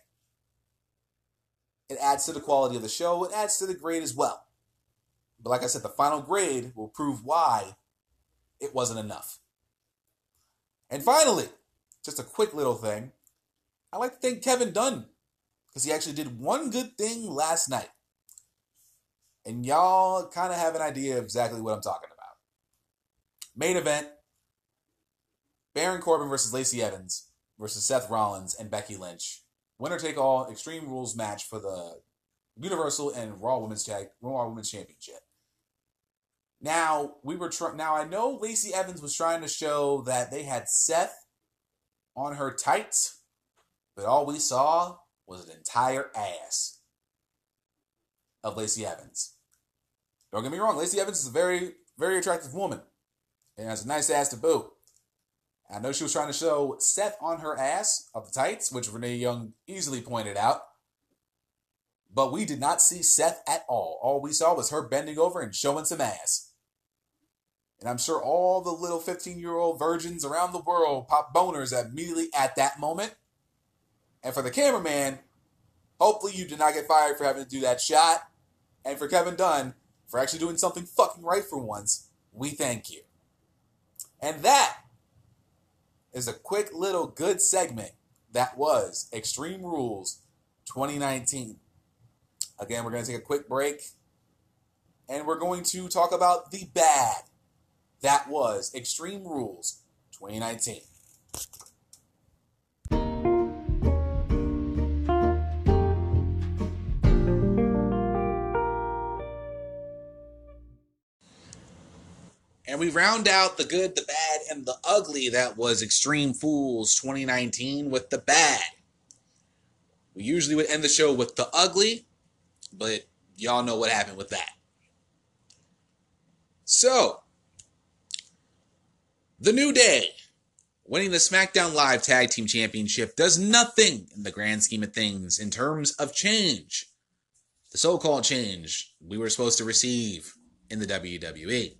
It adds to the quality of the show. It adds to the grade as well. But like I said, the final grade will prove why it wasn't enough. And finally, just a quick little thing. I like to thank Kevin Dunn because he actually did one good thing last night. And y'all kind of have an idea of exactly what I'm talking about. Main event Baron Corbin versus Lacey Evans versus Seth Rollins and Becky Lynch. Winner take all Extreme Rules match for the Universal and Raw Women's Tag Raw Women's Championship. Now we were trying. Now I know Lacey Evans was trying to show that they had Seth on her tights, but all we saw was an entire ass of Lacey Evans. Don't get me wrong, Lacey Evans is a very, very attractive woman and has a nice ass to boot. I know she was trying to show Seth on her ass of the tights, which Renee Young easily pointed out. But we did not see Seth at all. All we saw was her bending over and showing some ass. And I'm sure all the little 15 year old virgins around the world pop boners immediately at that moment. And for the cameraman, hopefully you did not get fired for having to do that shot. And for Kevin Dunn, for actually doing something fucking right for once, we thank you. And that is a quick little good segment that was Extreme Rules 2019. Again, we're going to take a quick break and we're going to talk about the bad that was Extreme Rules 2019. We round out the good, the bad, and the ugly that was Extreme Fools 2019 with the bad. We usually would end the show with the ugly, but y'all know what happened with that. So, The New Day winning the SmackDown Live Tag Team Championship does nothing in the grand scheme of things in terms of change. The so called change we were supposed to receive in the WWE.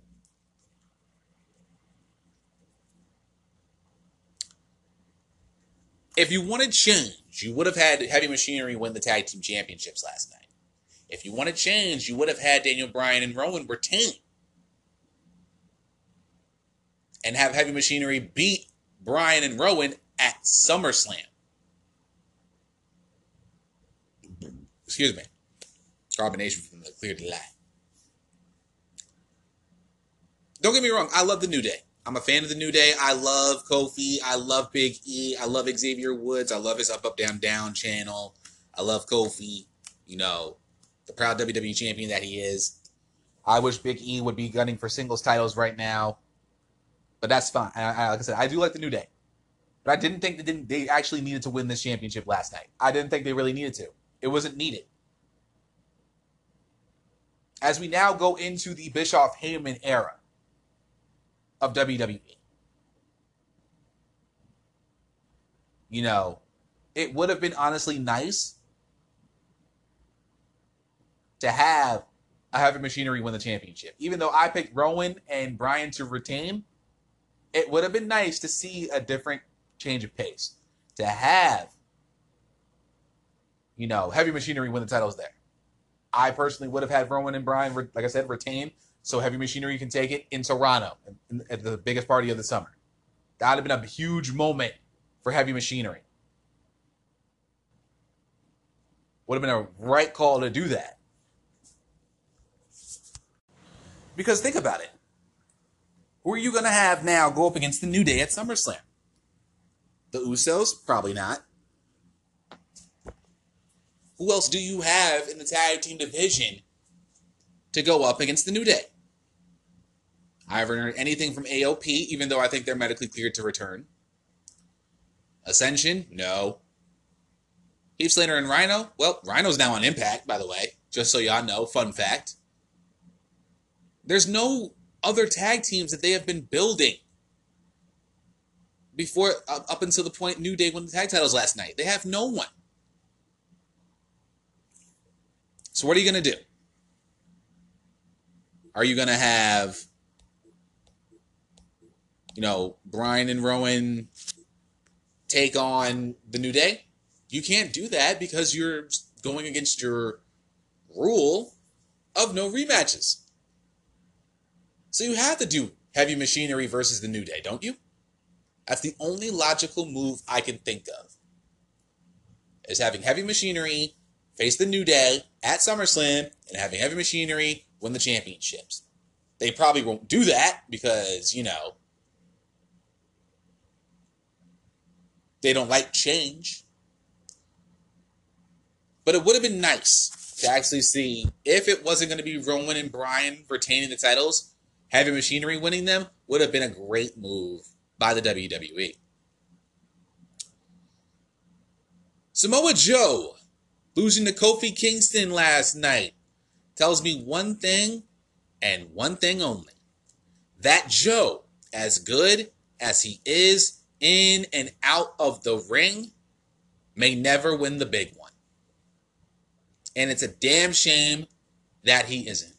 If you wanted change, you would have had Heavy Machinery win the tag team championships last night. If you wanted change, you would have had Daniel Bryan and Rowan retain. And have Heavy Machinery beat Bryan and Rowan at SummerSlam. Excuse me. Carbonation from the clear delight. Don't get me wrong, I love the New Day. I'm a fan of the New Day. I love Kofi. I love Big E. I love Xavier Woods. I love his Up Up Down Down channel. I love Kofi. You know, the proud WWE champion that he is. I wish Big E would be gunning for singles titles right now, but that's fine. I, I, like I said, I do like the New Day, but I didn't think they didn't they actually needed to win this championship last night. I didn't think they really needed to. It wasn't needed. As we now go into the Bischoff Heyman era of WWE. You know, it would have been honestly nice to have a heavy machinery win the championship. Even though I picked Rowan and Bryan to retain, it would have been nice to see a different change of pace. To have, you know, heavy machinery win the titles there. I personally would have had Rowan and Bryan, like I said, retain so heavy machinery can take it in Toronto at the biggest party of the summer. That would have been a huge moment for heavy machinery. Would have been a right call to do that. Because think about it. Who are you going to have now go up against the New Day at SummerSlam? The Usos? Probably not. Who else do you have in the tag team division to go up against the New Day? I haven't heard anything from AOP, even though I think they're medically cleared to return. Ascension? No. Heath Slater and Rhino. Well, Rhino's now on Impact, by the way, just so y'all know. Fun fact. There's no other tag teams that they have been building before up until the point New Day won the tag titles last night. They have no one. So what are you going to do? Are you going to have you know, Bryan and Rowan take on the New Day? You can't do that because you're going against your rule of no rematches. So you have to do Heavy Machinery versus the New Day, don't you? That's the only logical move I can think of. Is having Heavy Machinery face the New Day at SummerSlam and having Heavy Machinery win the championships. They probably won't do that because, you know, they don't like change. But it would have been nice to actually see if it wasn't going to be Roman and Bryan retaining the titles, Heavy Machinery winning them would have been a great move by the WWE. Samoa Joe losing to Kofi Kingston last night tells me one thing and one thing only. That Joe, as good as he is in and out of the ring, may never win the big one. And it's a damn shame that he isn't.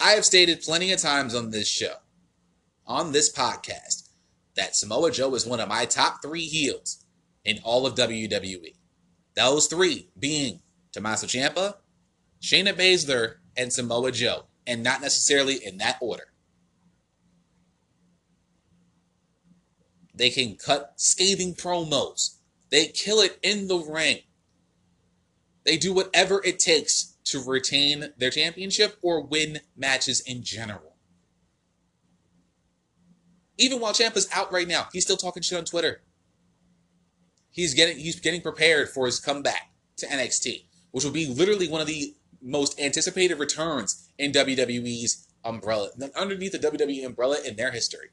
I have stated plenty of times on this show, on this podcast, that Samoa Joe is one of my top three heels in all of WWE. Those three being Tommaso Ciampa, Shayna Baszler, and Samoa Joe, and not necessarily in that order. They can cut scathing promos. They kill it in the ring. They do whatever it takes to retain their championship or win matches in general. Even while Ciampa's out right now, he's still talking shit on Twitter. He's getting he's getting prepared for his comeback to NXT, which will be literally one of the most anticipated returns in WWE's umbrella, underneath the WWE umbrella in their history.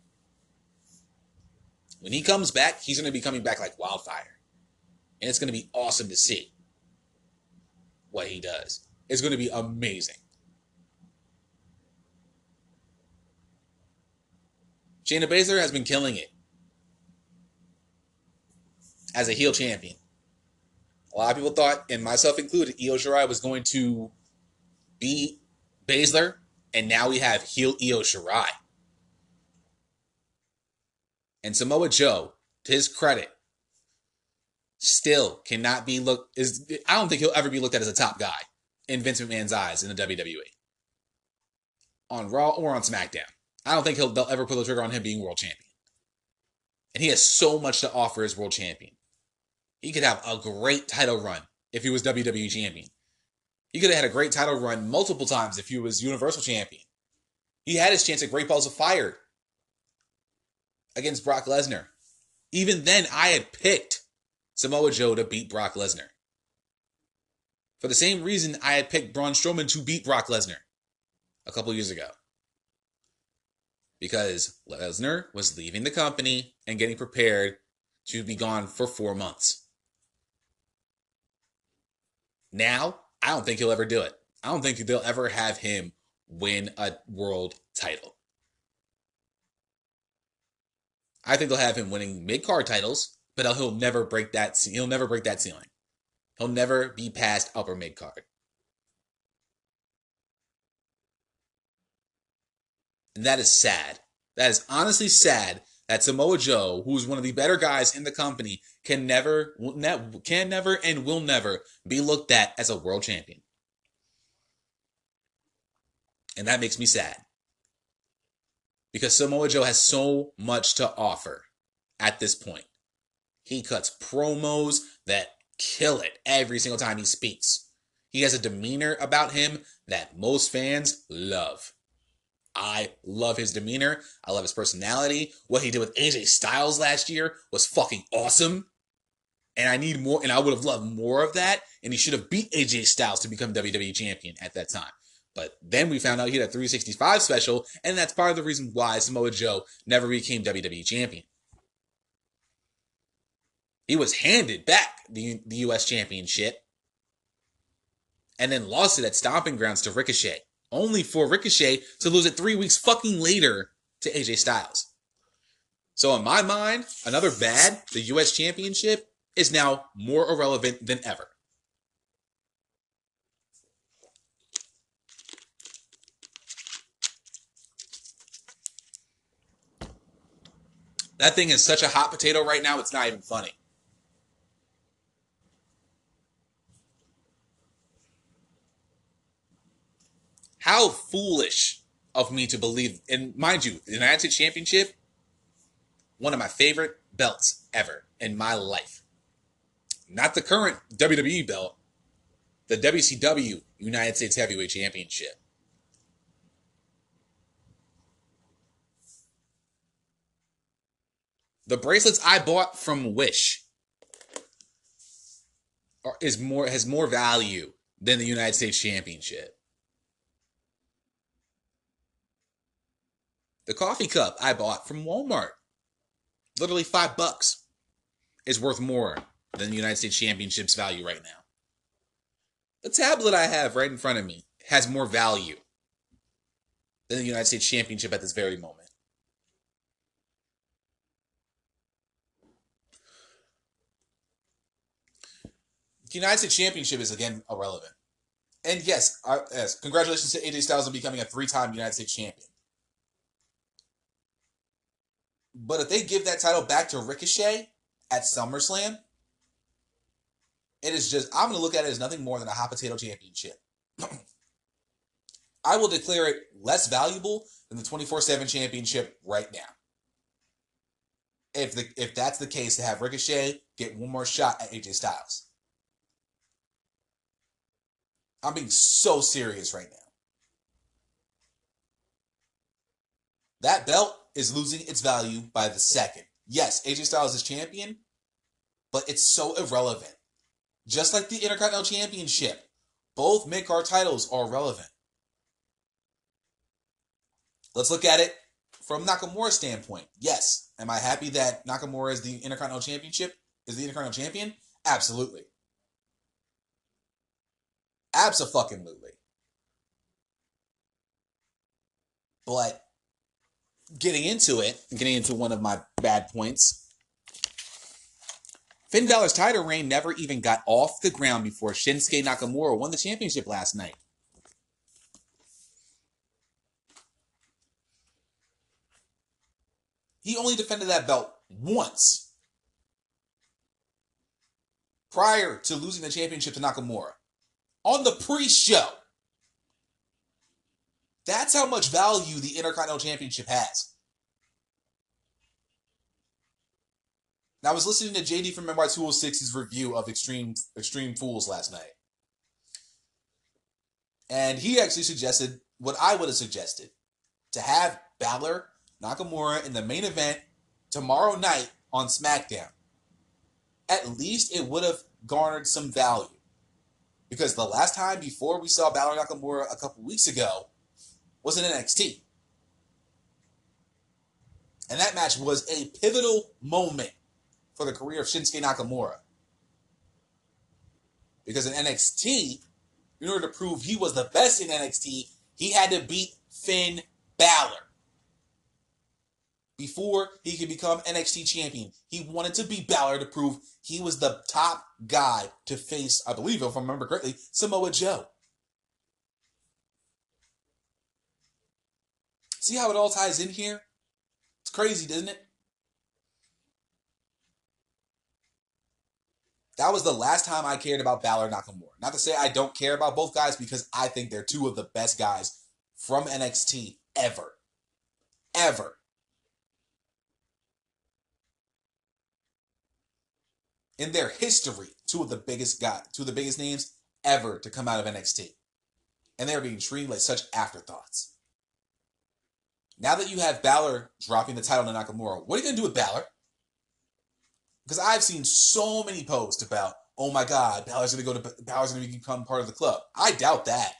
When he comes back, he's going to be coming back like wildfire. And it's going to be awesome to see what he does. It's going to be amazing. Shayna Baszler has been killing it as a heel champion. A lot of people thought, and myself included, Io Shirai was going to beat Baszler, and now we have heel Io Shirai. And Samoa Joe, to his credit, still cannot be looked is I don't think he'll ever be looked at as a top guy in Vince McMahon's eyes in the WWE. On Raw or on SmackDown. I don't think he'll they'll ever pull the trigger on him being world champion. And he has so much to offer as world champion. He could have a great title run if he was WWE champion. He could have had a great title run multiple times if he was Universal champion. He had his chance at Great Balls of Fire against Brock Lesnar. Even then, I had picked Samoa Joe to beat Brock Lesnar. For the same reason I had picked Braun Strowman to beat Brock Lesnar a couple years ago. Because Lesnar was leaving the company and getting prepared to be gone for four months. Now, I don't think he'll ever do it. I don't think they'll ever have him win a world title. I think they'll have him winning mid card titles, but he'll never break that. He'll never break that ceiling. He'll never be past upper mid card. And that is sad. That is honestly sad that Samoa Joe, who's one of the better guys in the company, can never, can never, and will never be looked at as a world champion. And that makes me sad because Samoa Joe has so much to offer at this point. He cuts promos that kill it every single time he speaks. He has a demeanor about him that most fans love. I love his demeanor. I love his personality. What he did with AJ Styles last year was fucking awesome. And I need more, and I would have loved more of that. And he should have beat AJ Styles to become WWE champion at that time. But then we found out he had a 365 special, and that's part of the reason why Samoa Joe never became WWE champion. He was handed back the, the U.S. Championship and then lost it at Stomping Grounds to Ricochet, only for Ricochet to lose it three weeks fucking later to AJ Styles. So, in my mind, another bad, the U.S. Championship, is now more irrelevant than ever. That thing is such a hot potato right now, it's not even funny. How foolish of me to believe, and mind you, the United States Championship, one of my favorite belts ever in my life. Not the current WWE belt, the WCW United States Heavyweight Championship. The bracelets I bought from Wish are, is more has more value than the United States Championship. The coffee cup I bought from Walmart, literally five bucks, is worth more than the United States Championship's value right now. The tablet I have right in front of me has more value than the United States Championship at this very moment. The United States Championship is again irrelevant. And yes, I, yes, congratulations to AJ Styles on becoming a three-time United States champion. But if they give that title back to Ricochet at SummerSlam, it is just, I'm going to look at it as nothing more than a hot potato championship. I will declare it less valuable than the 24 7 championship right now. If, the, if that's the case, to have Ricochet get one more shot at AJ Styles. I'm being so serious right now. That belt is losing its value by the second. Yes, AJ Styles is champion, but it's so irrelevant. Just like the Intercontinental Championship, both mid card titles are relevant. Let's look at it from Nakamura's standpoint. Yes, am I happy that Nakamura is the Intercontinental Championship? Is the Intercontinental Champion? Absolutely. Absolutely. But getting into it, getting into one of my bad points, Finn Balor's title reign never even got off the ground before Shinsuke Nakamura won the championship last night. He only defended that belt once prior to losing the championship to Nakamura on the pre show. That's how much value the Intercontinental Championship has. Now, I was listening to JD from MY 206's review of Extreme Extreme Fools last night. And he actually suggested what I would have suggested to have Balor, Nakamura in the main event tomorrow night on SmackDown. At least it would have garnered some value. Because the last time before we saw Balor Nakamura a couple weeks ago was in NXT. And that match was a pivotal moment for the career of Shinsuke Nakamura. Because in NXT, in order to prove he was the best in NXT, he had to beat Finn Balor before he could become NXT champion. He wanted to beat Balor to prove he was the top guy to face, I believe, if I remember correctly, Samoa Joe. See how it all ties in here? It's crazy, doesn't it? That was the last time I cared about Balor Nakamura. Not to say I don't care about both guys because I think they're two of the best guys from NXT ever. Ever. In their history, two of the biggest two of the biggest names ever to come out of NXT. And they're being treated like such afterthoughts. Now that you have Balor dropping the title to Nakamura, what are you going to do with Balor? Because I've seen so many posts about, oh my God, Balor's going to go to Balor's to become part of the club. I doubt that.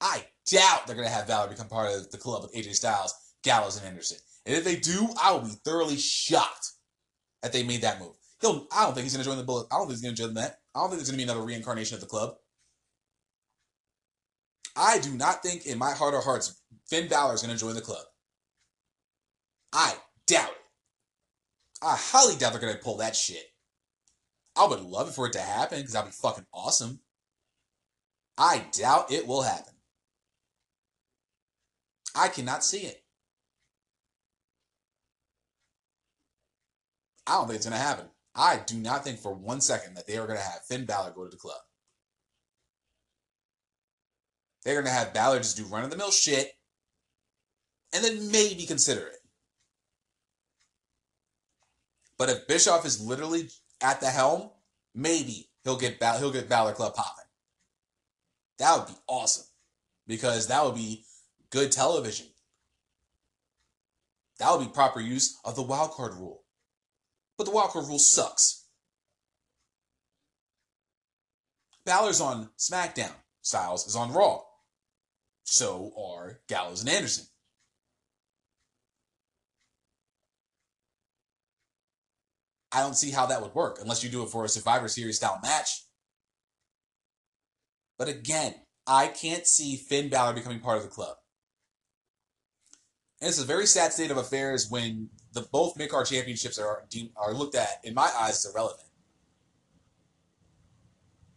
I doubt they're going to have Balor become part of the club with AJ Styles, Gallows, and Anderson. And if they do, I will be thoroughly shocked that they made that move. He'll. I don't think he's going to join the Bullet. I don't think he's going to join that. I don't think there's going to be another reincarnation of the club. I do not think, in my heart of hearts, Finn Balor is going to join the club. I doubt it. I highly doubt they're going to pull that shit. I would love it for it to happen because that'd be fucking awesome. I doubt it will happen. I cannot see it. I don't think it's going to happen. I do not think for one second that they are going to have Finn Balor go to the club. They're going to have Balor just do run of the mill shit and then maybe consider it. But if Bischoff is literally at the helm, maybe he'll get Bal- he'll get Balor Club popping. That would be awesome because that would be good television. That would be proper use of the wild card rule. But the wild card rule sucks. Balor's on SmackDown. Styles is on Raw. So are Gallows and Anderson. I don't see how that would work unless you do it for a Survivor Series style match. But again, I can't see Finn Balor becoming part of the club. And it's a very sad state of affairs when the both mid card championships are are looked at, in my eyes, as irrelevant.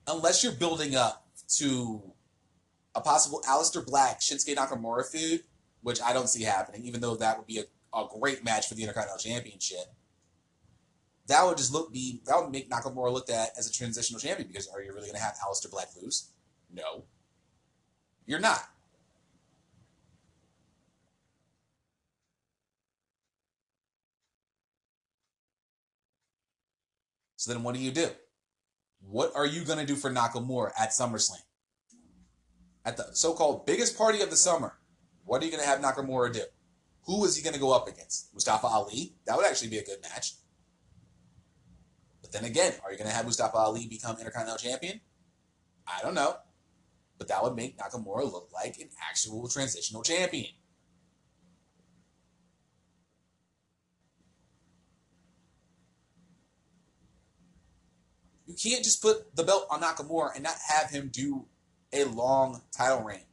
Unless you're building up to a possible Aleister Black Shinsuke Nakamura feud, which I don't see happening, even though that would be a, a great match for the Intercontinental Championship that would just look be that would make Nakamura looked at as a transitional champion because are you really going to have Aleister Black lose? No, you're not. So then, what do you do? What are you going to do for Nakamura at SummerSlam? At the so-called biggest party of the summer, what are you going to have Nakamura do? Who is he going to go up against? Mustafa Ali? That would actually be a good match But then again, are you going to have Mustafa Ali become Intercontinental Champion? I don't know. But that would make Nakamura look like an actual transitional champion. You can't just put the belt on Nakamura and not have him do a long title reign.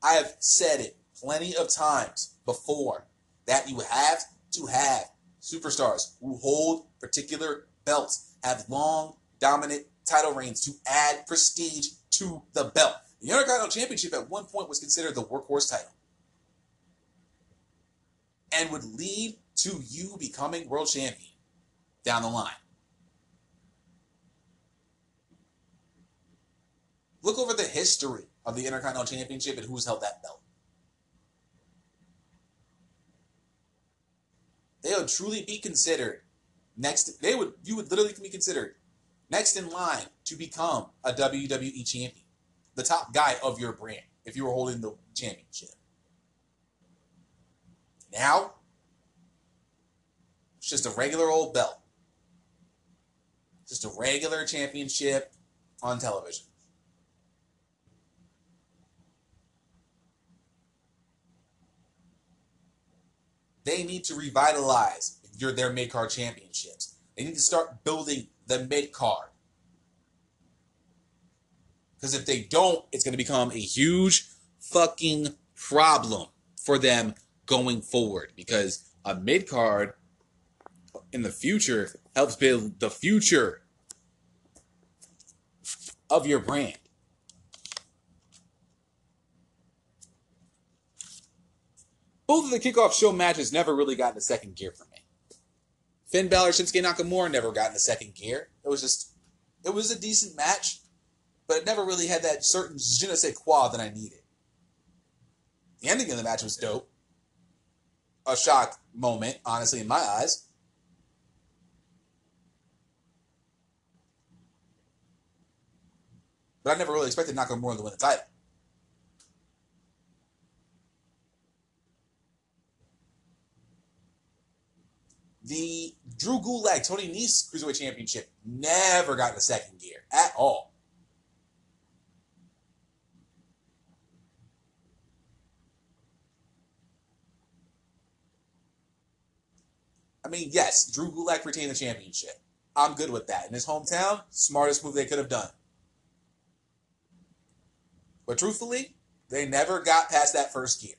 I have said it plenty of times before that you have to have superstars who hold particular belts have long, dominant title reigns to add prestige to the belt. The Intercontinental Championship at one point was considered the workhorse title and would lead to you becoming world champion down the line. Look over the history of the Intercontinental Championship and who's held that belt. They would truly be considered next they would you would literally be considered next in line to become a WWE champion, the top guy of your brand if you were holding the championship. Now, it's just a regular old belt. Just a regular championship on television. They need to revitalize your their mid card championships. They need to start building the mid card. Because if they don't, it's going to become a huge fucking problem for them going forward. Because a mid card in the future helps build the future of your brand. Both of the kickoff show matches never really got into second gear for me. Finn Balor, Shinsuke Nakamura never got in the second gear. It was just, it was a decent match, but it never really had that certain je ne sais quoi that I needed. The ending of the match was dope. A shock moment, honestly, in my eyes. But I never really expected Nakamura to win the title. The Drew Gulak, Tony Nese Cruiserweight Championship never got in the second gear at all. I mean, yes, Drew Gulak retained the championship. I'm good with that. In his hometown, smartest move they could have done. But truthfully, they never got past that first gear.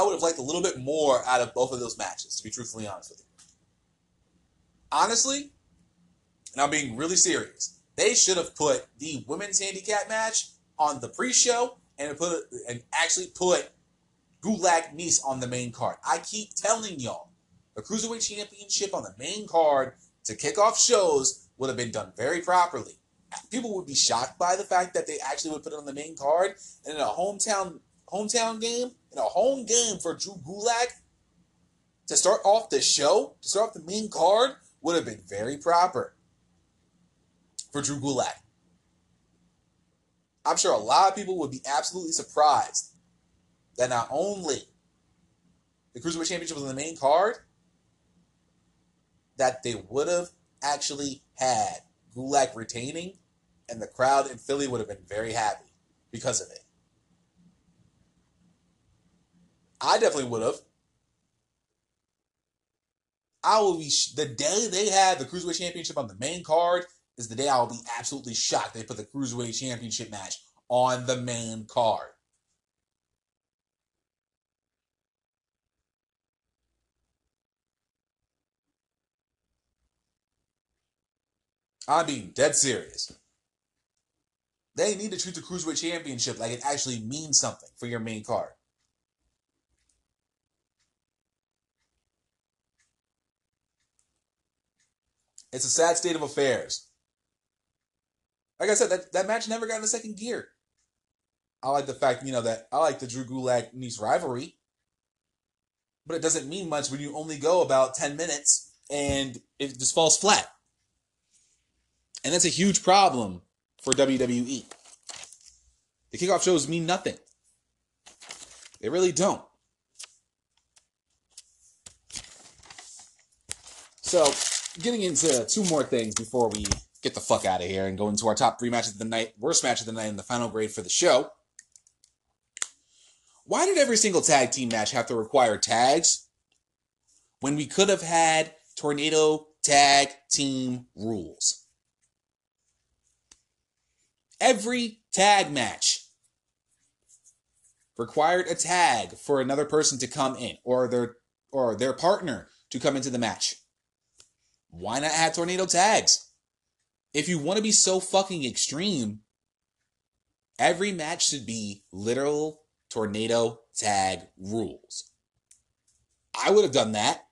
I would have liked a little bit more out of both of those matches, to be truthfully honest with you. Honestly, and I'm being really serious, they should have put the women's handicap match on the pre-show and put and actually put Gulak Nice on the main card. I keep telling y'all, the Cruiserweight Championship on the main card to kick off shows would have been done very properly. People would be shocked by the fact that they actually would put it on the main card and in a hometown hometown game, in a home game for Drew Gulak to start off the show, to start off the main card, would have been very proper for Drew Gulak. I'm sure a lot of people would be absolutely surprised that not only the Cruiserweight Championship was on the main card, that they would have actually had Gulak retaining, and the crowd in Philly would have been very happy because of it. I definitely would have. I will be the day they had the Cruiserweight Championship on the main card is the day I will be absolutely shocked they put the Cruiserweight Championship match on the main card. I'm being dead serious. They need to treat the Cruiserweight Championship like it actually means something for your main card. It's a sad state of affairs. Like I said, that, that match never got in the second gear. I like the fact, you know, that I like the Drew Gulak Nice rivalry, but it doesn't mean much when you only go about 10 minutes and it just falls flat. And that's a huge problem for WWE. The kickoff shows mean nothing. They really don't. So, getting into two more things before we get the fuck out of here and go into our top three matches of the night, worst match of the night, and the final grade for the show. Why did every single tag team match have to require tags when we could have had tornado tag team rules? Every tag match required a tag for another person to come in or their or their partner to come into the match. Why not add tornado tags? If you want to be so fucking extreme, every match should be literal tornado tag rules. I would have done that.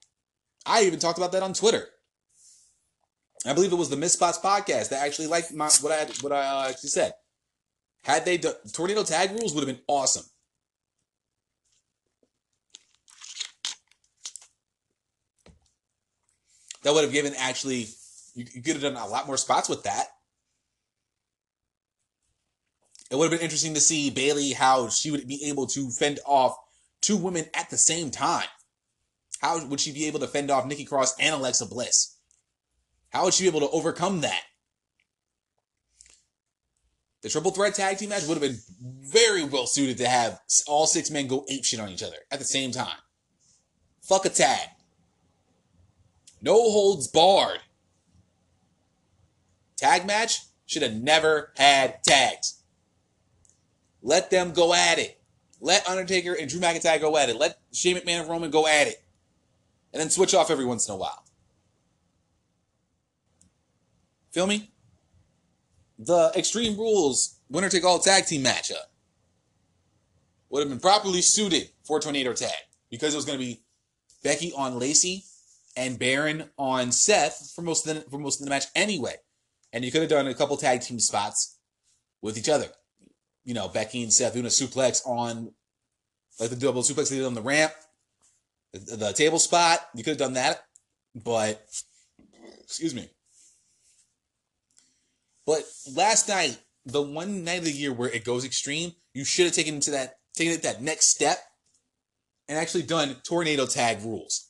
I even talked about that on Twitter. I believe it was the Misspots podcast that actually liked my what I what I uh, actually said. Had they done tornado tag rules would have been awesome. That would have given actually you, you could have done a lot more spots with that. It would have been interesting to see Bayley how she would be able to fend off two women at the same time. How would she be able to fend off Nikki Cross and Alexa Bliss? How would she be able to overcome that? The triple threat tag team match would have been very well suited to have all six men go ape shit on each other at the same time. Fuck a tag. No holds barred. Tag match should have never had tags. Let them go at it. Let Undertaker and Drew McIntyre go at it. Let Shane McMahon and Roman go at it. And then switch off every once in a while. Feel me? The Extreme Rules winner take all tag team matchup would have been properly suited for a Tornado Tag because it was going to be Becky on Lacey and Baron on Seth for most of the for most of the match anyway. And you could have done a couple tag team spots with each other. You know, Becky and Seth doing a suplex on like the double suplex they did on the ramp, the, the table spot. You could have done that, but excuse me. But last night, the one night of the year where it goes extreme, you should have taken to that taken it that next step and actually done tornado tag rules.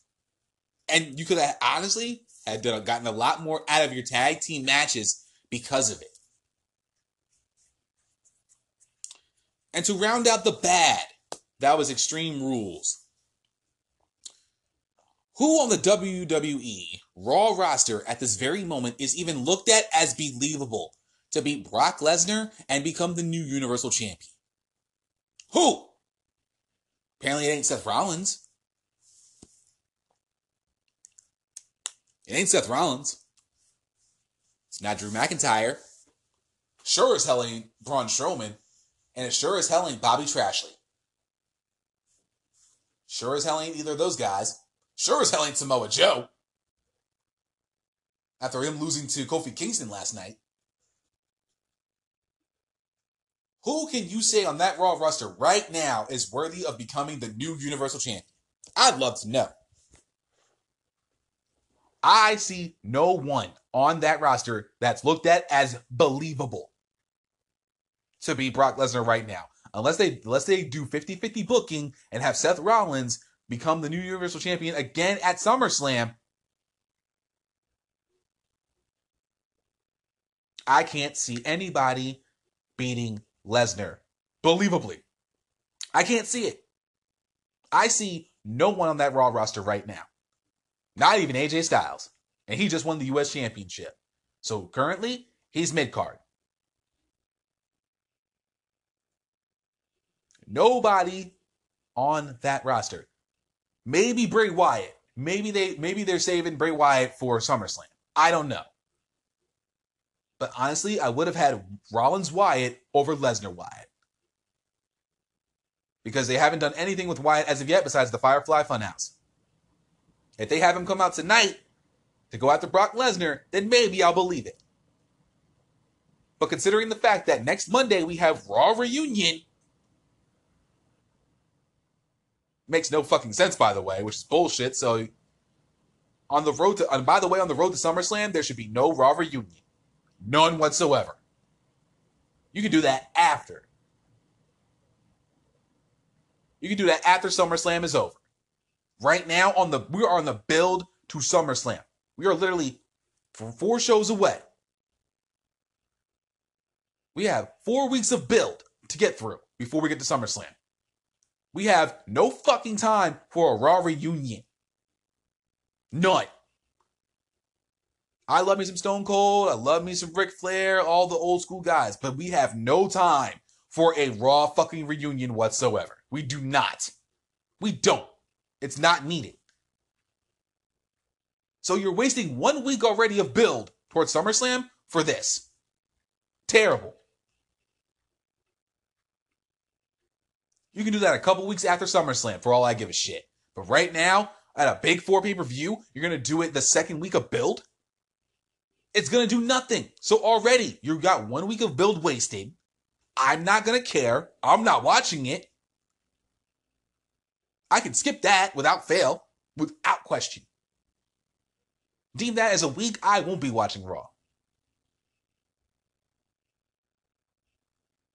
And you could have honestly had gotten a lot more out of your tag team matches because of it. And to round out the bad, that was Extreme Rules. Who on the WWE Raw roster at this very moment is even looked at as believable to beat Brock Lesnar and become the new Universal Champion? Who? Apparently, it ain't Seth Rollins. It ain't Seth Rollins. It's not Drew McIntyre. Sure as hell ain't Braun Strowman. And it sure as hell ain't Bobby Trashley. Sure as hell ain't either of those guys. Sure as hell ain't Samoa Joe. After him losing to Kofi Kingston last night. Who can you say on that Raw roster right now is worthy of becoming the new Universal Champion? I'd love to know. I see no one on that roster that's looked at as believable to be Brock Lesnar right now. Unless they unless they do 50-50 booking and have Seth Rollins become the new Universal Champion again at SummerSlam. I can't see anybody beating Lesnar believably. I can't see it. I see no one on that Raw roster right now. Not even AJ Styles. And he just won the US Championship. So currently, he's mid card. Nobody on that roster. Maybe Bray Wyatt. Maybe they maybe they're saving Bray Wyatt for SummerSlam. I don't know. But honestly, I would have had Rollins Wyatt over Lesnar Wyatt. Because they haven't done anything with Wyatt as of yet besides the Firefly Funhouse. If they have him come out tonight to go after Brock Lesnar, then maybe I'll believe it. But considering the fact that next Monday we have Raw Reunion, makes no fucking sense, by the way, which is bullshit. So, on the road to, and by the way, on the road to SummerSlam, there should be no Raw Reunion. None whatsoever. You can do that after. You can do that after SummerSlam is over. Right now, on the we are on the build to SummerSlam. We are literally four shows away. We have four weeks of build to get through before we get to SummerSlam. We have no fucking time for a Raw reunion. None. I love me some Stone Cold. I love me some Ric Flair, all the old school guys, but we have no time for a Raw fucking reunion whatsoever. We do not. We don't. It's not needed. So you're wasting one week already of build towards SummerSlam for this. Terrible. You can do that a couple weeks after SummerSlam for all I give a shit. But right now, at a big four pay per view, you're going to do it the second week of build? It's going to do nothing. So already, you've got one week of build wasted. I'm not going to care. I'm not watching it. I can skip that without fail, without question. Deem that as a week I won't be watching Raw.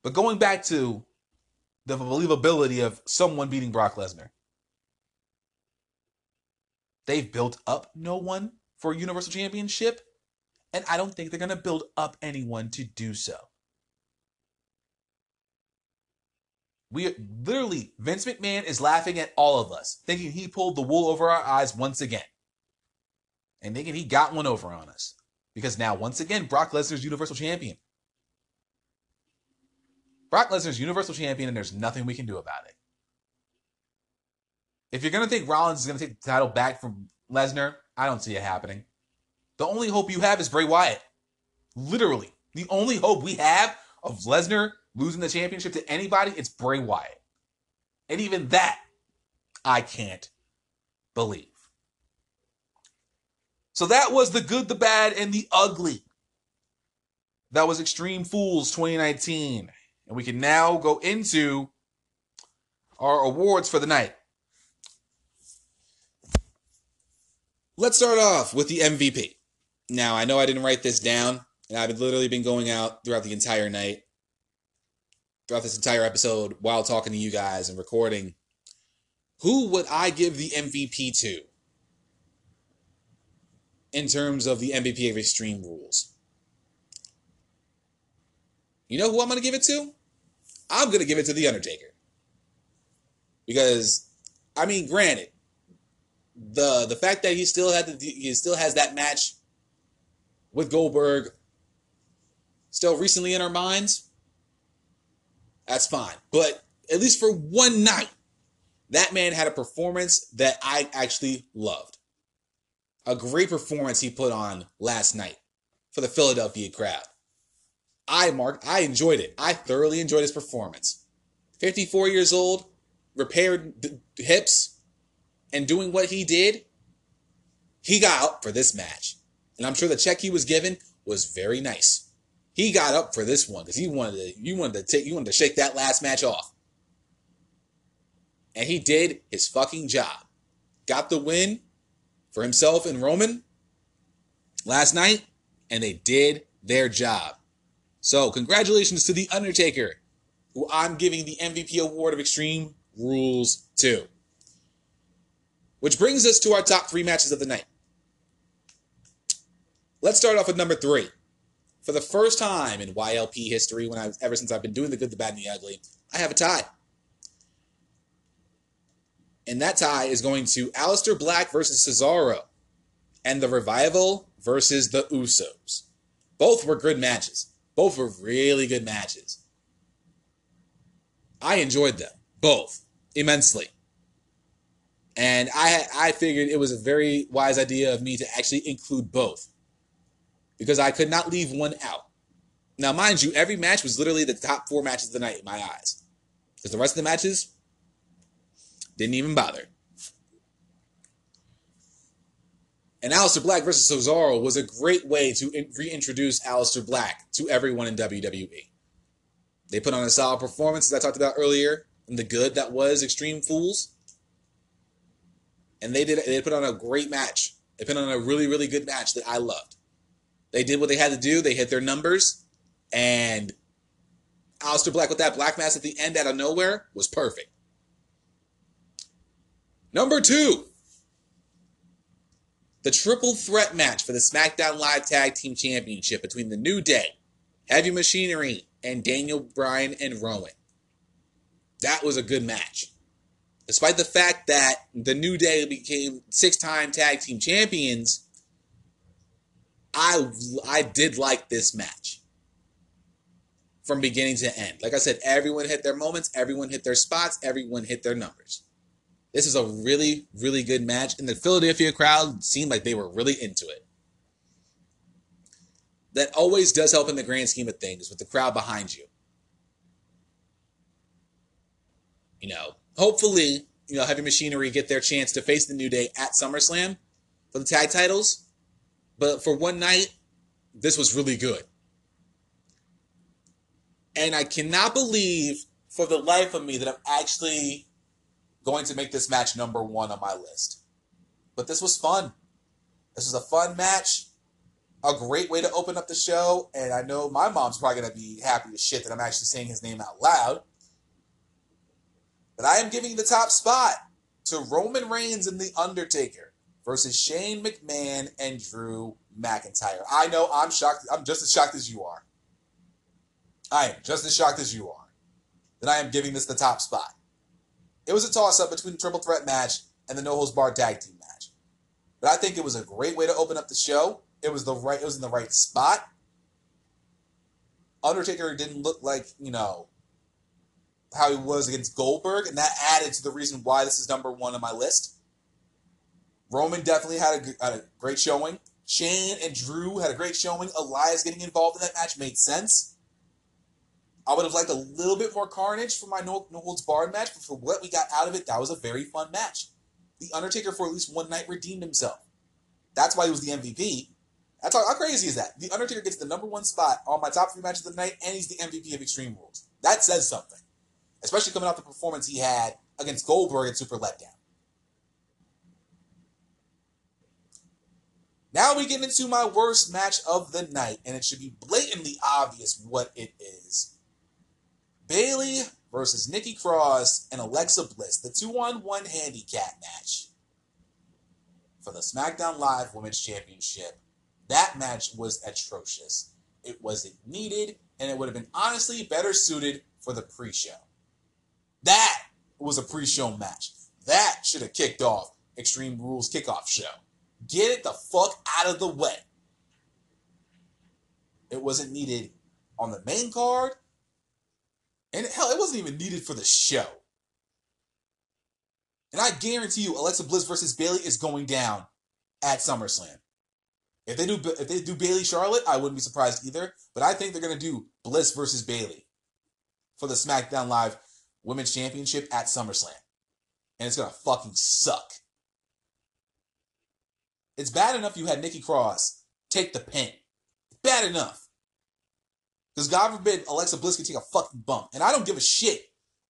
But going back to the believability of someone beating Brock Lesnar, they've built up no one for a Universal Championship, and I don't think they're going to build up anyone to do so. We literally, Vince McMahon is laughing at all of us, thinking he pulled the wool over our eyes once again. And thinking he got one over on us. Because now, once again, Brock Lesnar's Universal Champion. Brock Lesnar's Universal Champion, and there's nothing we can do about it. If you're going to think Rollins is going to take the title back from Lesnar, I don't see it happening. The only hope you have is Bray Wyatt. Literally. The only hope we have of Lesnar losing the championship to anybody, it's Bray Wyatt. And even that, I can't believe. So that was the good, the bad, and the ugly. That was Extreme Fools 2019. And we can now go into our awards for the night. Let's start off with the MVP. Now, I know I didn't write this down, and I've literally been going out throughout the entire night throughout this entire episode while talking to you guys and recording, who would I give the MVP to in terms of the MVP of Extreme Rules? You know who I'm going to give it to? I'm gonna give it to the Undertaker because, I mean, granted, the the fact that he still had the, he still has that match with Goldberg still recently in our minds, that's fine. But at least for one night, that man had a performance that I actually loved. A great performance he put on last night for the Philadelphia crowd. I marked, I enjoyed it. I thoroughly enjoyed his performance. 54 years old, repaired hips, and doing what he did, he got up for this match. And I'm sure the check he was given was very nice. He got up for this one because he wanted to, you wanted to take, you wanted to shake that last match off. And he did his fucking job. Got the win for himself and Roman last night, and they did their job. So, congratulations to The Undertaker, who I'm giving the MVP award of Extreme Rules to. Which brings us to our top three matches of the night. Let's start off with number three. For the first time in YLP history, when I ever since I've been doing the good, the bad, and the ugly, I have a tie. And that tie is going to Aleister Black versus Cesaro and the Revival versus the Usos. Both were good matches. Both were really good matches. I enjoyed them both immensely. And I I figured it was a very wise idea of me to actually include both because I could not leave one out. Now, mind you, every match was literally the top four matches of the night in my eyes. Because the rest of the matches didn't even bother. And Aleister Black versus Cesaro was a great way to in- reintroduce Aleister Black to everyone in WWE. They put on a solid performance, as I talked about earlier, and the good that was Extreme Fools. And they did they put on a great match. They put on a really, really good match that I loved. They did what they had to do, they hit their numbers, and Aleister Black with that black mass at the end out of nowhere was perfect. Number two, the triple threat match for the SmackDown Live Tag Team Championship between the New Day, Heavy Machinery, and Daniel Bryan and Rowan. That was a good match. Despite the fact that the New Day became six time tag team champions, I, I did like this match from beginning to end. Like I said, everyone hit their moments, everyone hit their spots, everyone hit their numbers. This is a really, really good match, and the Philadelphia crowd seemed like they were really into it. That always does help in the grand scheme of things with the crowd behind you. You know, hopefully, you know, Heavy Machinery get their chance to face the New Day at SummerSlam for the tag titles. But for one night, this was really good. And I cannot believe for the life of me that I'm actually going to make this match number one on my list. But this was fun. This was a fun match. A great way to open up the show. And I know my mom's probably going to be happy as shit that I'm actually saying his name out loud. But I am giving the top spot to Roman Reigns and The Undertaker versus Shane McMahon and Drew McIntyre. I know I'm shocked. I'm just as shocked as you are. I am just as shocked as you are that I am giving this the top spot. It was a toss up between the triple threat match and the no holds barred tag team match. But I think it was a great way to open up the show. It was the right it was in the right spot. Undertaker didn't look like, you know, how he was against Goldberg, and that added to the reason why this is number one on my list. Roman definitely had a, had a great showing. Shane and Drew had a great showing. Elias getting involved in that match made sense. I would have liked a little bit more carnage for my no, no holds barred match, but for what we got out of it, that was a very fun match. The Undertaker, for at least one night, redeemed himself. That's why he was the MVP. That's how, how crazy is that? The Undertaker gets the number one spot on my top three matches of the night, and he's the MVP of Extreme Rules. That says something, especially coming off the performance he had against Goldberg at Super Letdown. Now we get into my worst match of the night, and it should be blatantly obvious what it is. Bayley versus Nikki Cross and Alexa Bliss, the two on one handicap match for the SmackDown Live Women's Championship. That match was atrocious. It wasn't needed, and it would have been honestly better suited for the pre-show. That was a pre-show match. That should have kicked off Extreme Rules kickoff show. Get it the fuck out of the way. It wasn't needed on the main card. And hell, it wasn't even needed for the show. And I guarantee you, Alexa Bliss versus Bayley is going down at SummerSlam. If they do if they do Bayley Charlotte, I wouldn't be surprised either. But I think they're gonna do Bliss versus Bayley for the SmackDown Live Women's Championship at SummerSlam, and it's gonna fucking suck. It's bad enough you had Nikki Cross take the pin. Bad enough. Because God forbid Alexa Bliss could take a fucking bump. And I don't give a shit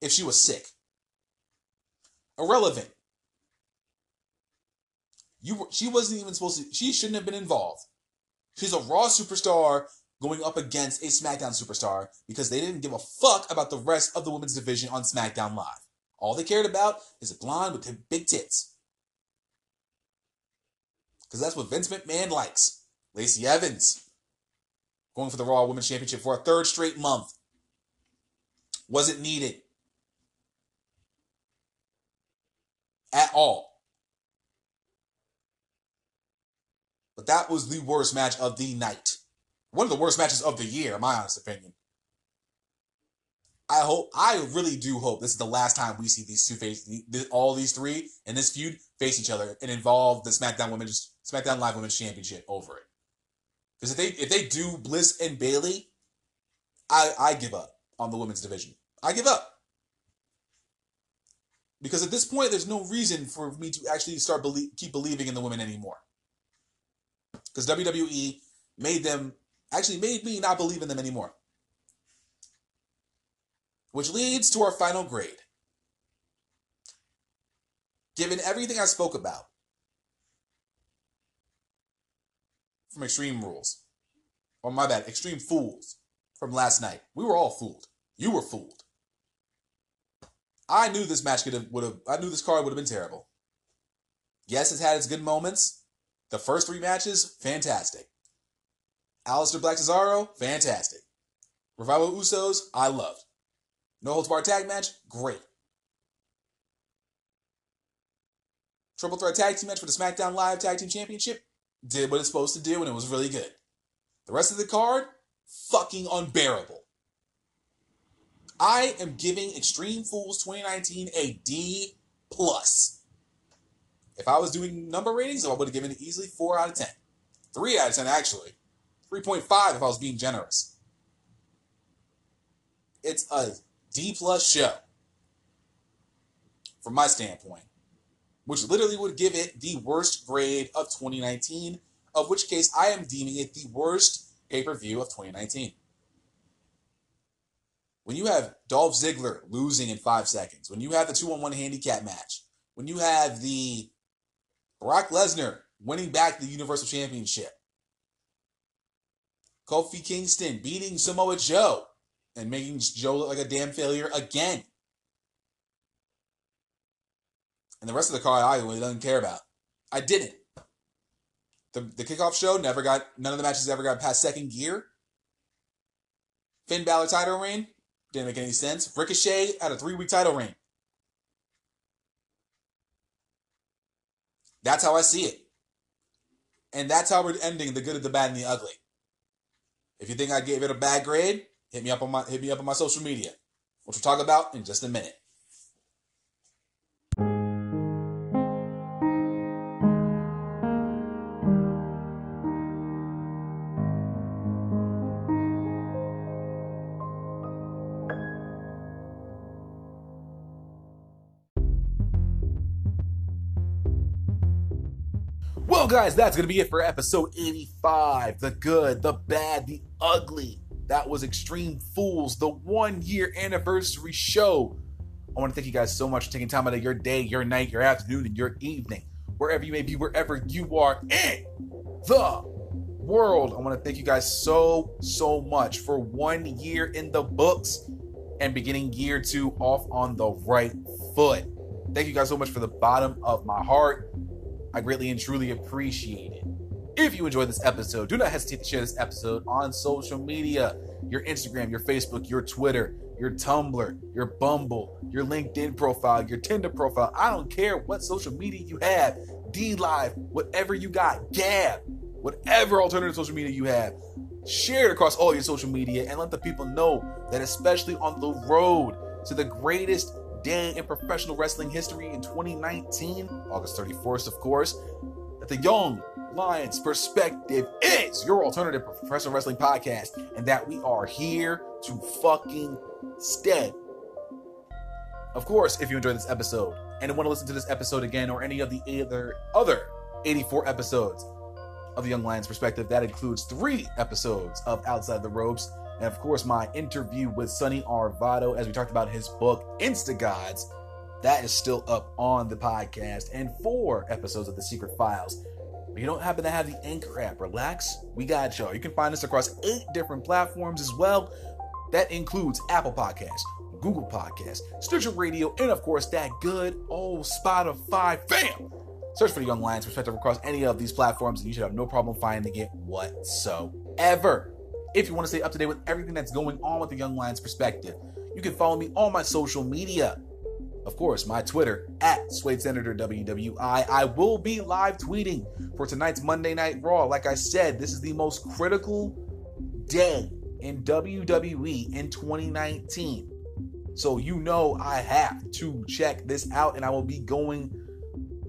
if she was sick. Irrelevant. You she wasn't even supposed to she shouldn't have been involved. She's a raw superstar going up against a SmackDown superstar because they didn't give a fuck about the rest of the women's division on SmackDown Live. All they cared about is a blonde with big tits. Because that's what Vince McMahon likes. Lacey Evans going for the Raw Women's Championship for a third straight month. Wasn't needed at all. But that was the worst match of the night. One of the worst matches of the year, in my honest opinion. I hope, I really do hope this is the last time we see these two face, all these three in this feud face each other and involve the SmackDown Women's, SmackDown Live Women's Championship over it. Because if they if they do Bliss and Bayley, I I give up on the women's division. I give up. Because at this point, there's no reason for me to actually start believe, keep believing in the women anymore. Because WWE made them actually made me not believe in them anymore. Which leads to our final grade. Given everything I spoke about from Extreme Rules, or my bad, Extreme Fools from last night, we were all fooled. You were fooled. I knew this match could have would have I knew this card would have been terrible. Yes, it's had its good moments. The first three matches, fantastic. Aleister Black Cesaro, fantastic. Revival Usos, I loved. No holds barred tag match, great. Triple threat tag team match for the SmackDown Live Tag Team Championship did what it's supposed to do, and it was really good. The rest of the card, fucking unbearable. I am giving Extreme Fools 2019 a D plus. If I was doing number ratings, I would have given it easily 4 out of 10. 3 out of 10, actually. 3.5 if I was being generous. It's a D plus show. From my standpoint. Which literally would give it the worst grade of 2019, of which case I am deeming it the worst pay per view of 2019. When you have Dolph Ziggler losing in five seconds, when you have the two on one handicap match, when you have the Brock Lesnar winning back the Universal Championship, Kofi Kingston beating Samoa Joe and making Joe look like a damn failure again. And the rest of the card I really didn't care about. I didn't. The, the kickoff show never got, none of the matches ever got past second gear. Finn Balor title reign, didn't make any sense. Ricochet had a three week title reign. That's how I see it. And that's how we're ending the good, the bad, and the ugly. If you think I gave it a bad grade, hit me up on my hit me up on my social media, which we'll talk about in just a minute. Well, guys, that's going to be it for episode 85. The good, the bad, the ugly. That was Extreme Fools, the one year anniversary show. I want to thank you guys so much for taking time out of your day, your night, your afternoon, and your evening, wherever you may be, wherever you are in the world. I want to thank you guys so, so much for one year in the books and beginning year two off on the right foot. Thank you guys so much for the bottom of my heart. I greatly and truly appreciate it. If you enjoyed this episode, do not hesitate to share this episode on social media your Instagram, your Facebook, your Twitter. your Tumblr, your Bumble, your LinkedIn profile, your Tinder profile. I don't care what social media you have, D Live, whatever you got, Gab, whatever alternative social media you have. Share it across all your social media and let the people know that, especially on the road to the greatest day in professional wrestling history in 2019, August 31st, of course, that the Young Lions Perspective is your alternative professional wrestling podcast, and that we are here to fucking stay. Of course, if you enjoyed this episode and want to listen to this episode again or any of the other other 84 episodes of the Young Lions Perspective, that includes three episodes of Outside the Ropes, and of course my interview with Sonny Arvado as we talked about his book Insta Gods. That is still up on the podcast, and four episodes of The Secret Files but you don't happen to have the Anchor app, relax. We got y'all. You can find us across eight different platforms as well. That includes Apple Podcasts, Google Podcasts, Stitcher Radio, and of course that good old Spotify fam. Search for the Young Lions Perspective across any of these platforms, and you should have no problem finding it whatsoever. If you want to stay up to date with everything that's going on with the Young Lions Perspective, you can follow me on my social media of course, my Twitter at Suede Senator WWI. I will be live tweeting for tonight's Monday Night Raw. Like I said, this is the most critical day in WWE in 2019. So you know I have to check this out, and I will be going.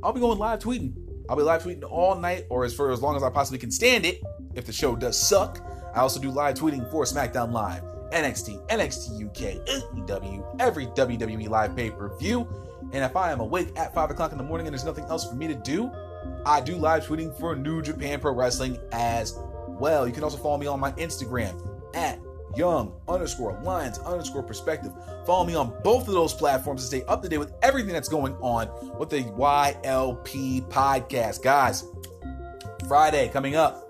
I'll be going live tweeting. I'll be live tweeting all night, or as for as long as I possibly can stand it. If the show does suck, I also do live tweeting for SmackDown Live. NXT, NXT UK, AEW, every WWE live pay per view. And if I am awake at 5 o'clock in the morning and there's nothing else for me to do, I do live tweeting for New Japan Pro Wrestling as well. You can also follow me on my Instagram at young underscore lions underscore perspective. Follow me on both of those platforms to stay up to date with everything that's going on with the YLP podcast. Guys, Friday coming up.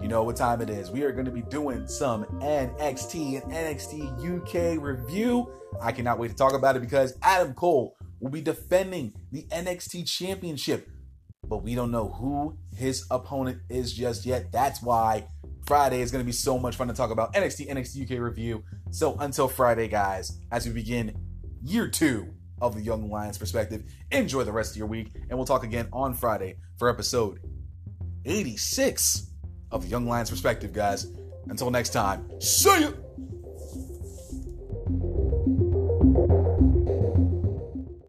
You know what time it is. We are going to be doing some NXT and NXT UK review. I cannot wait to talk about it because Adam Cole will be defending the NXT Championship, but we don't know who his opponent is just yet. That's why Friday is going to be so much fun to talk about NXT NXT UK review. So until Friday, guys, as we begin year two of the Young Lions perspective, enjoy the rest of your week, and we'll talk again on Friday for episode 86 of Young Lions Perspective, guys. Until next time, see ya!